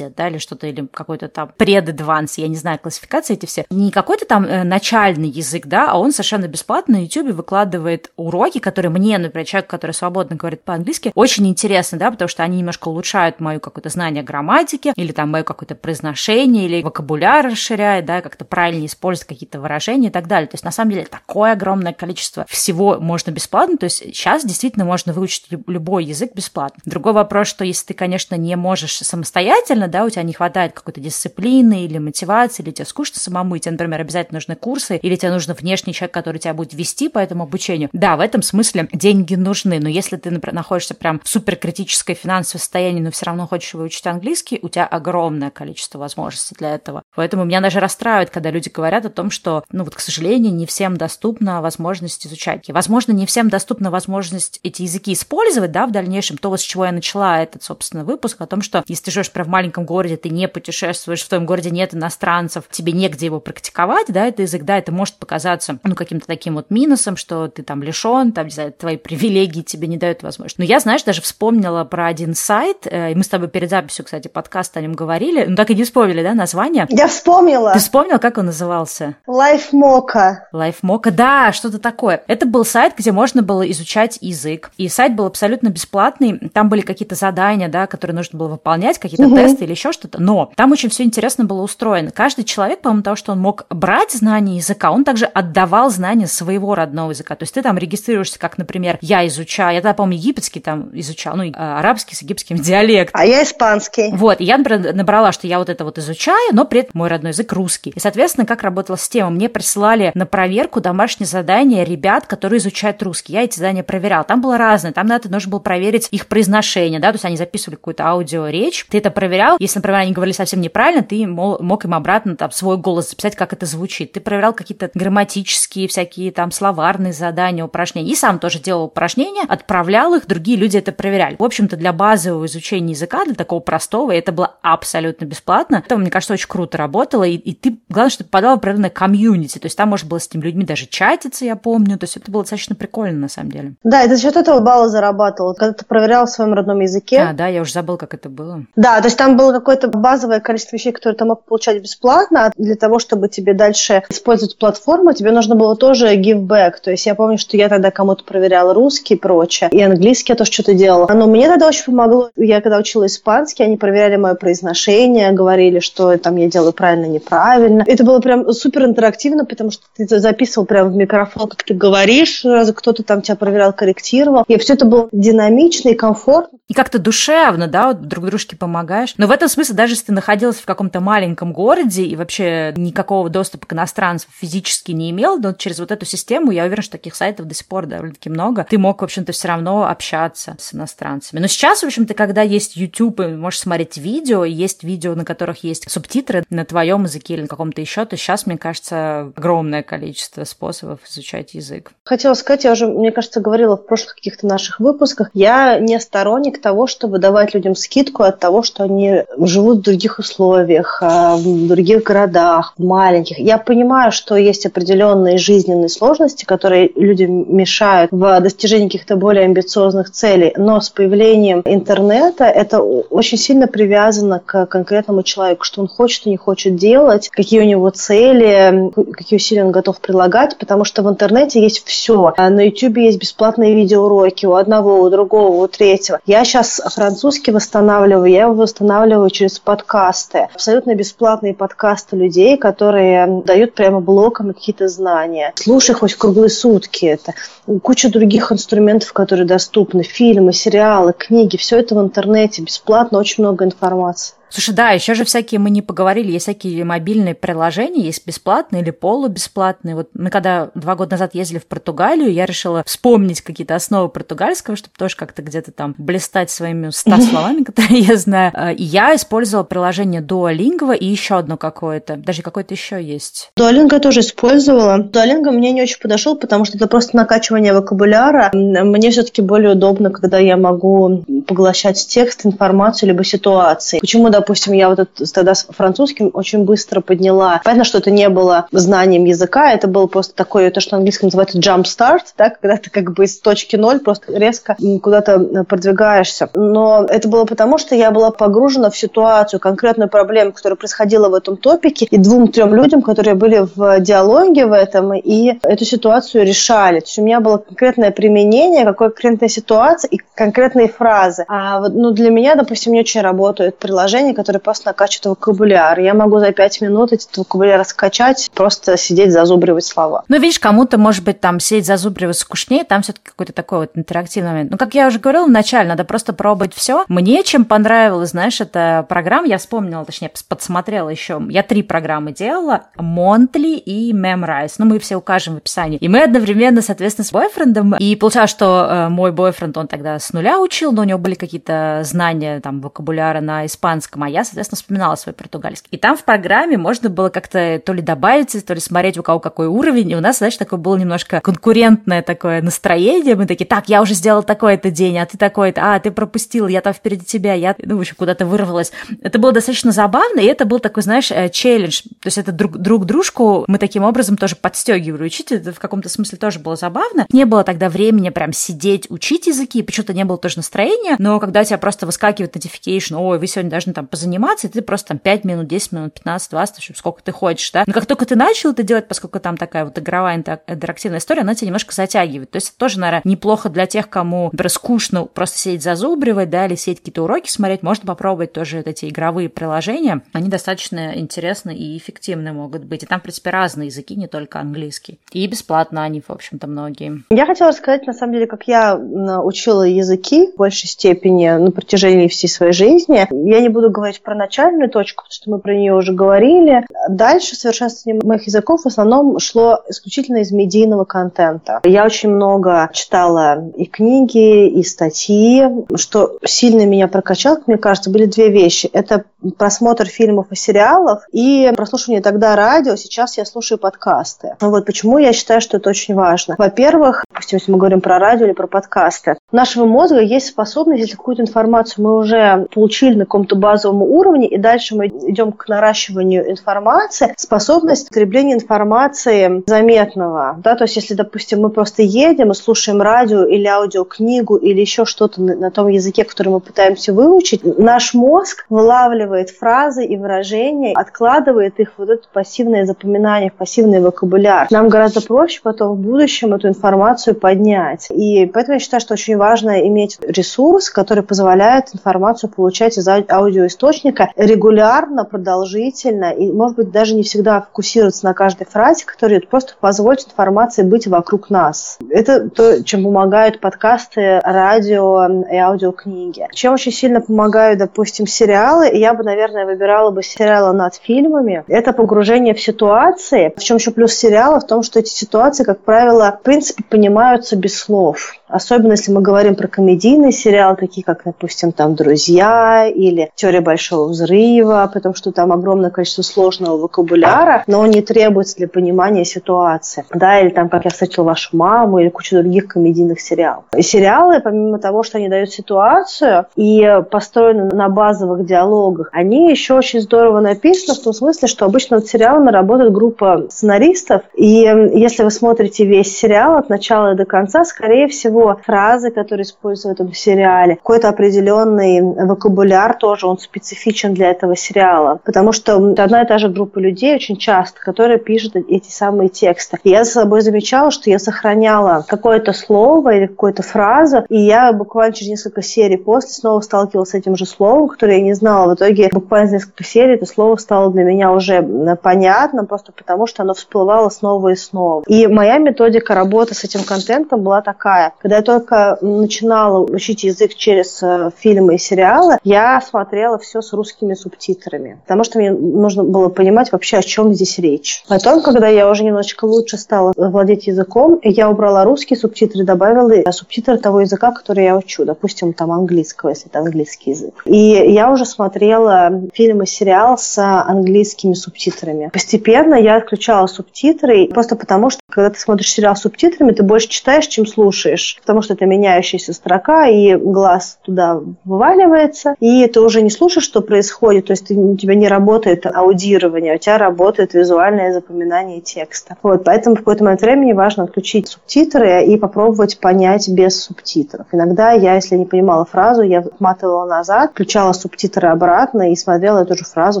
intermediate, да, или что-то, или какой-то там пред-адванс, я не знаю, классификации эти все. Не какой-то там э, начальный язык, да, а он совершенно бесплатно на YouTube выкладывает уроки, которые мне, например, человек, который свободно говорит по-английски, очень интересны, да, потому что они немножко улучшают мое какое-то знание грамматики, или там мое какое-то произношение, или вокабуляр расширяет, да, как-то правильнее использовать какие-то выражения и так далее. То есть, на самом деле, такое огромное количество всего можно бесплатно, то есть сейчас действительно можно выучить любой язык бесплатно. Другой вопрос, что если ты, конечно, не можешь самостоятельно, да, у тебя не хватает какой-то дисциплины или мотивации, или тебе скучно самому, и тебе, например, обязательно нужны курсы, или тебе нужен внешний человек, который тебя будет вести по этому обучению. Да, в этом смысле деньги нужны, но если ты, например, находишься прям в суперкритическое финансовое состояние, но все равно хочешь выучить английский, у тебя огромное количество возможностей для этого. Поэтому меня даже расстраивает, когда люди говорят о том, что, ну вот, к сожалению, не всем доступна возможность изучать. И, возможно, не всем доступна возможность эти языки использовать, да, в дальнейшем. То, с чего я начала этот, собственно, выпуск, о том, что если ты живешь прям в маленьком городе, ты не путешествуешь, в твоем городе нет иностранцев, тебе негде его практиковать, да, это язык, да, это может показаться, ну, каким-то таким вот минусом, что ты там лишен, там, не знаю, твои привилегии тебе не дают возможность. Но я, знаешь, даже вспомнила про один сайт, э, и мы с тобой перед записью, кстати, подкаста о нем говорили, ну, так и не вспомнили, да, название? Я вспомнила. Ты вспомнила, как он назывался? Лайфмока. Лайфмока, да, что-то такое. Это был сайт, где можно было изучать язык, и сайт был абсолютно бесплатный, там были какие-то задания, да, которые нужно было выполнять, какие-то угу. тесты или еще что-то. Но там очень все интересно было устроено. Каждый человек, помимо того, что он мог брать знания языка, он также отдавал знания своего родного языка. То есть ты там регистрируешься, как, например, я изучаю, я тогда, помню, египетский там изучал, ну, а, арабский с египетским (laughs) диалектом. А я испанский. Вот, и я, например, набрала, что я вот это вот изучаю, но при этом мой родной язык русский. И, соответственно, как работала система? Мне присылали на проверку домашнее задание ребят, которые изучают русский. Я эти задания проверяла. Там было разное. Там надо нужно было проверить их произношение, да, то есть они записывали какую-то аудиоречь. Ты это проверял. Если, например, они говорили совсем неправильно, ты мог им обратно там свой голос записать, как это звучит. Ты проверял какие-то грамматические всякие там словарные задания, упражнения. И сам тоже делал упражнения, отправлял их, другие люди это проверяли. В общем-то, для базового изучения языка, для такого простого, это было абсолютно бесплатно. Это, мне кажется, очень круто работало. И, и ты, главное, что ты попадала в определенное комьюнити. То есть там можно было с этими людьми даже чатиться, я помню. То есть это было достаточно прикольно, на самом деле. Да, это за счет этого балла зарабатывал. Когда ты проверял в своем родном языке. А, да, я уже забыл, как это было. Да, то есть там было какое-то базовое количество вещей, которые ты мог получать бесплатно. А для того, чтобы тебе дальше использовать платформу, тебе нужно было тоже give back. То есть я помню, что я тогда кому-то проверяла русский и прочее. И английский я тоже что-то делала. Но мне тогда очень помогло. Я когда учила испанский, они проверяли мое произношение, говорили, что там я делаю правильно, неправильно. Это было прям супер интерактивно, потому что ты записывал прямо в микрофон, как ты говоришь, кто-то там тебя проверял, корректировал. И все это было динамично и комфортно. И как-то душевно, да, вот друг дружке помогаешь. Но в этом смысле, даже если ты находилась в каком-то маленьком городе и вообще никакого доступа к иностранцам физически не имел, но через вот эту систему, я уверена, что таких сайтов до сих пор довольно-таки много, ты мог, в общем-то, все равно общаться с иностранцами. Но сейчас, в общем-то, когда есть YouTube, и можешь смотреть видео, и есть видео, на которых есть субтитры на твоем языке или на каком-то еще, то сейчас, мне кажется, огромное количество способов изучать язык. Хотела сказать, я уже, мне кажется, говорила в прошлых каких-то наших выпусках, я не сторонник того, чтобы давать людям скидку от того, что они живут в других условиях, а, в других городах, маленьких. Я понимаю, что есть определенные жизненные сложности, которые людям мешают в достижении каких-то более амбициозных целей, но с появлением интернета это очень сильно привязано к конкретному человеку, что он хочет и не хочет делать, какие у него цели, какие усилия он готов прилагать, потому что в интернете есть все. На YouTube есть бесплатные видеоуроки у одного, у другого, у третьего. Я сейчас французский восстанавливаю, я его восстанавливаю через подкасты. Абсолютно бесплатные подкасты людей, которые дают прямо блоком какие-то знания. Слушай хоть круглые сутки это. Куча других инструментов, которые доступны. Фильмы, сериалы, книги. Все это в интернете бесплатно, очень много информации. Слушай, да, еще же всякие, мы не поговорили, есть всякие мобильные приложения, есть бесплатные или полубесплатные. Вот мы когда два года назад ездили в Португалию, я решила вспомнить какие-то основы португальского, чтобы тоже как-то где-то там блистать своими ста словами, (laughs) которые я знаю. А, и я использовала приложение Duolingo и еще одно какое-то. Даже какое-то еще есть. Duolingo я тоже использовала. Duolingo мне не очень подошел, потому что это просто накачивание вокабуляра. Мне все-таки более удобно, когда я могу поглощать текст, информацию, либо ситуации. Почему, допустим, я вот это, тогда с французским очень быстро подняла. Понятно, что это не было знанием языка, это был просто такой, то, что английском называется jump start, да, когда ты как бы из точки ноль просто резко куда-то продвигаешься. Но это было потому, что я была погружена в ситуацию, конкретную проблему, которая происходила в этом топике, и двум-трем людям, которые были в диалоге в этом, и эту ситуацию решали. То есть у меня было конкретное применение, какой конкретная ситуация и конкретные фразы. А вот, ну, для меня, допустим, не очень работают приложения, приложение, которое просто накачивает вокабуляр. Я могу за пять минут этот вокабуляр скачать, просто сидеть, зазубривать слова. Ну, видишь, кому-то, может быть, там сидеть, зазубривать скучнее, там все-таки какой-то такой вот интерактивный момент. Ну, как я уже говорила вначале, надо просто пробовать все. Мне чем понравилось, знаешь, эта программа, я вспомнила, точнее, подсмотрела еще. Я три программы делала, Монтли и Memrise. Ну, мы все укажем в описании. И мы одновременно, соответственно, с бойфрендом. И получалось, что э, мой бойфренд, он тогда с нуля учил, но у него были какие-то знания, там, вокабуляра на испанском, английском, а я, соответственно, вспоминала свой португальский. И там в программе можно было как-то то ли добавить, то ли смотреть, у кого какой уровень. И у нас, знаешь, такое было немножко конкурентное такое настроение. Мы такие, так, я уже сделал такой-то день, а ты такой-то, а, ты пропустил, я там впереди тебя, я, ну, в куда-то вырвалась. Это было достаточно забавно, и это был такой, знаешь, э, челлендж. То есть это друг, друг дружку мы таким образом тоже подстегивали учить. Это в каком-то смысле тоже было забавно. Не было тогда времени прям сидеть, учить языки, почему-то не было тоже настроения, но когда у тебя просто выскакивает notification, ой, вы сегодня должны там позаниматься, и ты просто там 5 минут, 10 минут, 15, 20, сколько ты хочешь, да. Но как только ты начал это делать, поскольку там такая вот игровая интерактивная история, она тебя немножко затягивает. То есть это тоже, наверное, неплохо для тех, кому, например, скучно просто сидеть зазубривать, да, или сидеть какие-то уроки смотреть, можно попробовать тоже эти игровые приложения. Они достаточно интересны и эффективны могут быть. И там, в принципе, разные языки, не только английский. И бесплатно они, в общем-то, многие. Я хотела сказать, на самом деле, как я учила языки в большей степени на протяжении всей своей жизни. Я не буду говорить про начальную точку, потому что мы про нее уже говорили. Дальше совершенствование моих языков в основном шло исключительно из медийного контента. Я очень много читала и книги, и статьи. Что сильно меня прокачало, мне кажется, были две вещи. Это просмотр фильмов и сериалов и прослушивание тогда радио. Сейчас я слушаю подкасты. Вот почему я считаю, что это очень важно. Во-первых, допустим, если мы говорим про радио или про подкасты, у нашего мозга есть способность, если какую-то информацию мы уже получили на каком-то базовом уровне, и дальше мы идем к наращиванию информации, способность потребления информации заметного. Да? То есть, если, допустим, мы просто едем и слушаем радио или аудиокнигу или еще что-то на, на том языке, который мы пытаемся выучить, наш мозг вылавливает фразы и выражения, откладывает их вот это пассивное запоминание, пассивный вокабуляр. Нам гораздо проще потом в будущем эту информацию поднять. И поэтому я считаю, что очень важно иметь ресурс, который позволяет информацию получать из аудиоисточника регулярно, продолжительно, и, может быть, даже не всегда фокусироваться на каждой фразе, которая просто позволит информации быть вокруг нас. Это то, чем помогают подкасты, радио и аудиокниги. Чем очень сильно помогают, допустим, сериалы, я бы, наверное, выбирала бы сериалы над фильмами. Это погружение в ситуации. В чем еще плюс сериала? В том, что эти ситуации, как правило, в принципе, понимаются без слов. Особенно, если мы говорим про комедийные сериалы, такие как, допустим, там «Друзья» или «Теория большого взрыва», потому что там огромное количество сложного вокабуляра, но он не требуется для понимания ситуации. Да, или там «Как я встретил вашу маму» или куча других комедийных сериалов. И сериалы, помимо того, что они дают ситуацию и построены на базовых диалогах, они еще очень здорово написаны в том смысле, что обычно над сериалами работает группа сценаристов, и если вы смотрите весь сериал от начала до конца, скорее всего, всего фразы, которые используются в этом сериале, какой-то определенный вокабуляр тоже, он специфичен для этого сериала. Потому что одна и та же группа людей очень часто, которые пишут эти самые тексты. И я за собой замечала, что я сохраняла какое-то слово или какую-то фразу, и я буквально через несколько серий после снова сталкивалась с этим же словом, которое я не знала. В итоге буквально несколько серий это слово стало для меня уже понятно, просто потому что оно всплывало снова и снова. И моя методика работы с этим контентом была такая. Когда я только начинала учить язык через э, фильмы и сериалы, я смотрела все с русскими субтитрами, потому что мне нужно было понимать вообще, о чем здесь речь. Потом, когда я уже немножечко лучше стала владеть языком, я убрала русские субтитры, добавила субтитры того языка, который я учу, допустим, там английского, если это английский язык. И я уже смотрела фильмы и сериал с английскими субтитрами. Постепенно я отключала субтитры, просто потому что, когда ты смотришь сериал с субтитрами, ты больше читаешь, чем слушаешь потому что это меняющаяся строка, и глаз туда вываливается, и ты уже не слушаешь, что происходит, то есть у тебя не работает аудирование, у тебя работает визуальное запоминание текста. Вот, поэтому в какой-то момент времени важно отключить субтитры и попробовать понять без субтитров. Иногда я, если не понимала фразу, я отматывала назад, включала субтитры обратно и смотрела эту же фразу,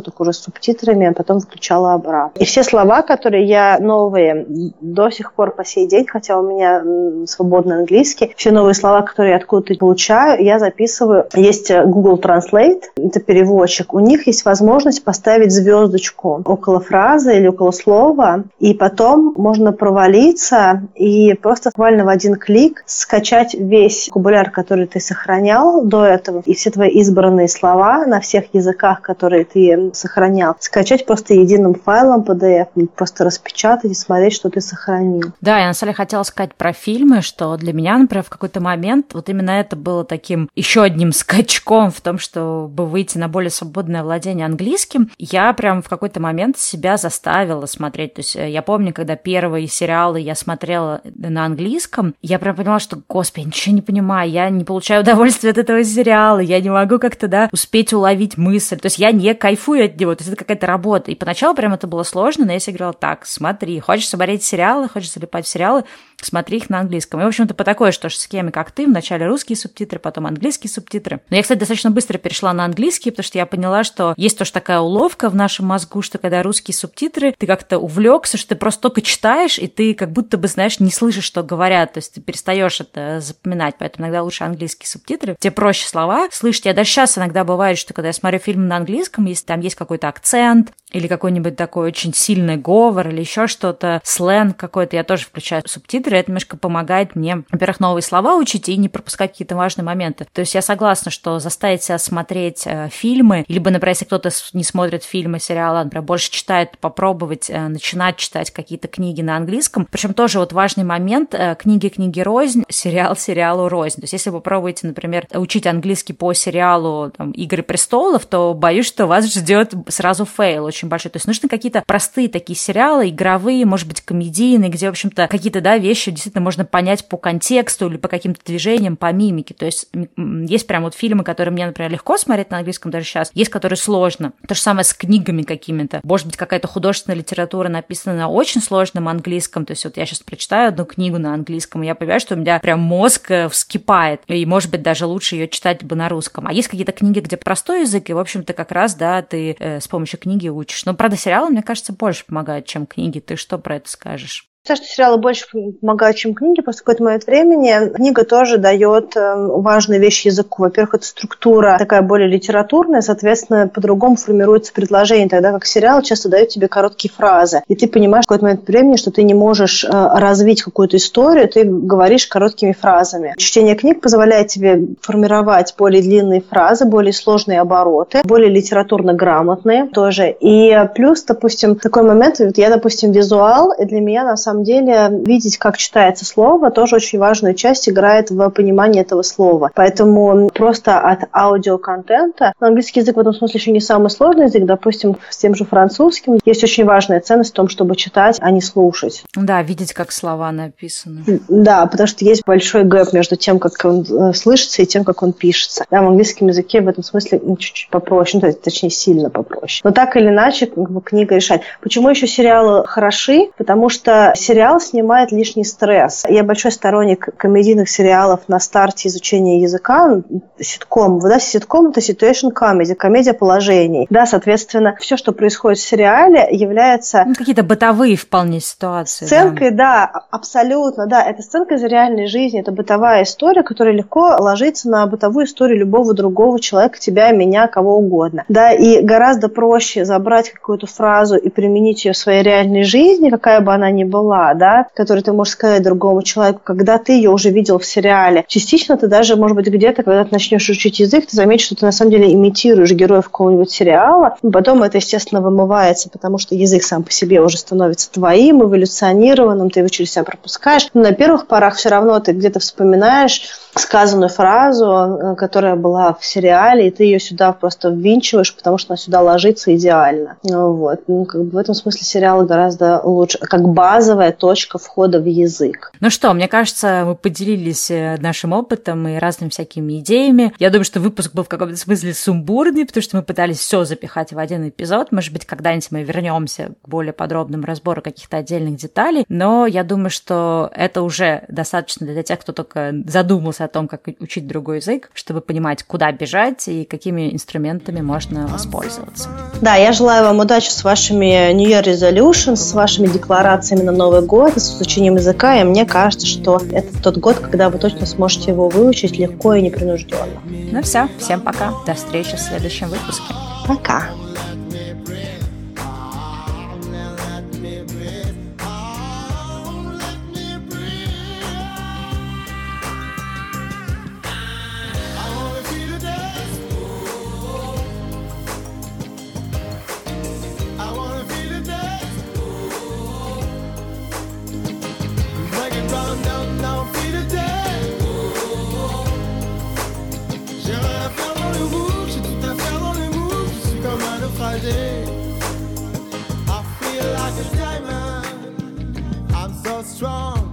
только уже с субтитрами, а потом включала обратно. И все слова, которые я новые до сих пор по сей день, хотя у меня свободный английский, английский. Все новые слова, которые я откуда-то получаю, я записываю. Есть э, Google Translate, это переводчик. У них есть возможность поставить звездочку около фразы или около слова, и потом можно провалиться и просто буквально в один клик скачать весь вокабуляр, который ты сохранял до этого, и все твои избранные слова на всех языках, которые ты сохранял, скачать просто единым файлом PDF, просто распечатать и смотреть, что ты сохранил. Да, я на самом деле хотела сказать про фильмы, что для меня например, в какой-то момент вот именно это было таким еще одним скачком в том, чтобы выйти на более свободное владение английским. Я прям в какой-то момент себя заставила смотреть. То есть э, я помню, когда первые сериалы я смотрела на английском, я прям поняла, что, господи, я ничего не понимаю, я не получаю (laughs) удовольствия от этого сериала, я не могу как-то, да, успеть уловить мысль. То есть я не кайфую от него, то есть это какая-то работа. И поначалу прям это было сложно, но я себе говорила, так, смотри, хочешь смотреть сериалы, хочешь залипать в сериалы, смотри их на английском. И, в общем-то, по такой же тоже схеме, как ты, вначале русские субтитры, потом английские субтитры. Но я, кстати, достаточно быстро перешла на английский, потому что я поняла, что есть тоже такая уловка в нашем мозгу, что когда русские субтитры, ты как-то увлекся, что ты просто только читаешь, и ты как будто бы, знаешь, не слышишь, что говорят, то есть ты перестаешь это запоминать, поэтому иногда лучше английские субтитры. Тебе проще слова слышать. Я даже сейчас иногда бывает, что когда я смотрю фильм на английском, если там есть какой-то акцент или какой-нибудь такой очень сильный говор или еще что-то, сленг какой-то, я тоже включаю субтитры, это немножко помогает мне, во-первых, новые слова учить и не пропускать какие-то важные моменты. То есть я согласна, что заставить себя смотреть э, фильмы, либо, например, если кто-то не смотрит фильмы, сериалы, например, больше читает, попробовать э, начинать читать какие-то книги на английском. Причем тоже вот важный момент, э, книги книги рознь, (laughs) сериал сериалу рознь. То есть если вы попробуете, например, учить английский по сериалу там, «Игры престолов», то боюсь, что вас ждет сразу fail очень большой. То есть нужны какие-то простые такие сериалы, игровые, может быть, комедийные, где, в общем-то, какие-то, да, вещи действительно можно понять по контексту или по каким-то движениям, по мимике. То есть есть прям вот фильмы, которые мне, например, легко смотреть на английском даже сейчас, есть, которые сложно. То же самое с книгами какими-то. Может быть, какая-то художественная литература написана на очень сложном английском. То есть вот я сейчас прочитаю одну книгу на английском, и я понимаю, что у меня прям мозг э, вскипает. И, может быть, даже лучше ее читать бы на русском. А есть какие-то книги, где простой язык, и, в общем-то, как раз, да, ты э, с помощью книги учишь. Но, правда, сериалы, мне кажется, больше помогают, чем книги. Ты что про это скажешь? Считаю, что сериалы больше помогают, чем книги, после какой-то момент времени. Книга тоже дает эм, важные вещи языку. Во-первых, это структура такая более литературная, соответственно, по-другому формируется предложение, тогда как сериал часто дает тебе короткие фразы. И ты понимаешь в какой-то момент времени, что ты не можешь э, развить какую-то историю, ты говоришь короткими фразами. Чтение книг позволяет тебе формировать более длинные фразы, более сложные обороты, более литературно грамотные тоже. И плюс, допустим, такой момент, вот я, допустим, визуал, и для меня на самом самом деле видеть, как читается слово, тоже очень важную часть играет в понимании этого слова. Поэтому просто от аудиоконтента, но английский язык в этом смысле еще не самый сложный язык, допустим, с тем же французским, есть очень важная ценность в том, чтобы читать, а не слушать. Да, видеть, как слова написаны. Да, потому что есть большой гэп между тем, как он э, слышится, и тем, как он пишется. Да, в английском языке в этом смысле чуть-чуть попроще, ну, точнее, сильно попроще. Но так или иначе, книга решает. Почему еще сериалы хороши? Потому что сериал снимает лишний стресс. Я большой сторонник комедийных сериалов на старте изучения языка. Ситком. Да, ситком – это situation comedy, комедия положений. Да, соответственно, все, что происходит в сериале, является... Ну, какие-то бытовые вполне ситуации. Сценкой, да. да, абсолютно, да. Это сценка из реальной жизни, это бытовая история, которая легко ложится на бытовую историю любого другого человека, тебя, меня, кого угодно. Да, и гораздо проще забрать какую-то фразу и применить ее в своей реальной жизни, какая бы она ни была, была, да, которую ты можешь сказать другому человеку, когда ты ее уже видел в сериале. Частично ты даже, может быть, где-то, когда ты начнешь учить язык, ты заметишь, что ты на самом деле имитируешь героев какого-нибудь сериала, и потом это, естественно, вымывается, потому что язык сам по себе уже становится твоим, эволюционированным, ты его через себя пропускаешь. Но на первых порах все равно ты где-то вспоминаешь сказанную фразу, э, которая была в сериале, и ты ее сюда просто ввинчиваешь, потому что она сюда ложится идеально. Вот. Ну, как бы в этом смысле сериалы гораздо лучше, как базовая точка входа в язык. Ну что, мне кажется, мы поделились э, нашим опытом и разными всякими идеями. Я думаю, что выпуск был в каком-то смысле сумбурный, потому что мы пытались все запихать в один эпизод. Может быть, когда-нибудь мы вернемся к более подробному разбору каких-то отдельных деталей, но я думаю, что это уже достаточно для тех, кто только задумался о том, как учить другой язык, чтобы понимать, куда бежать и какими инструментами можно воспользоваться. Да, я желаю вам удачи с вашими New Year Resolutions, с вашими декларациями на Новый год, с изучением языка, и мне кажется, что это тот год, когда вы точно сможете его выучить легко и непринужденно. Ну все, всем пока, до встречи в следующем выпуске. Пока. energy. I feel like a diamond. I'm so strong.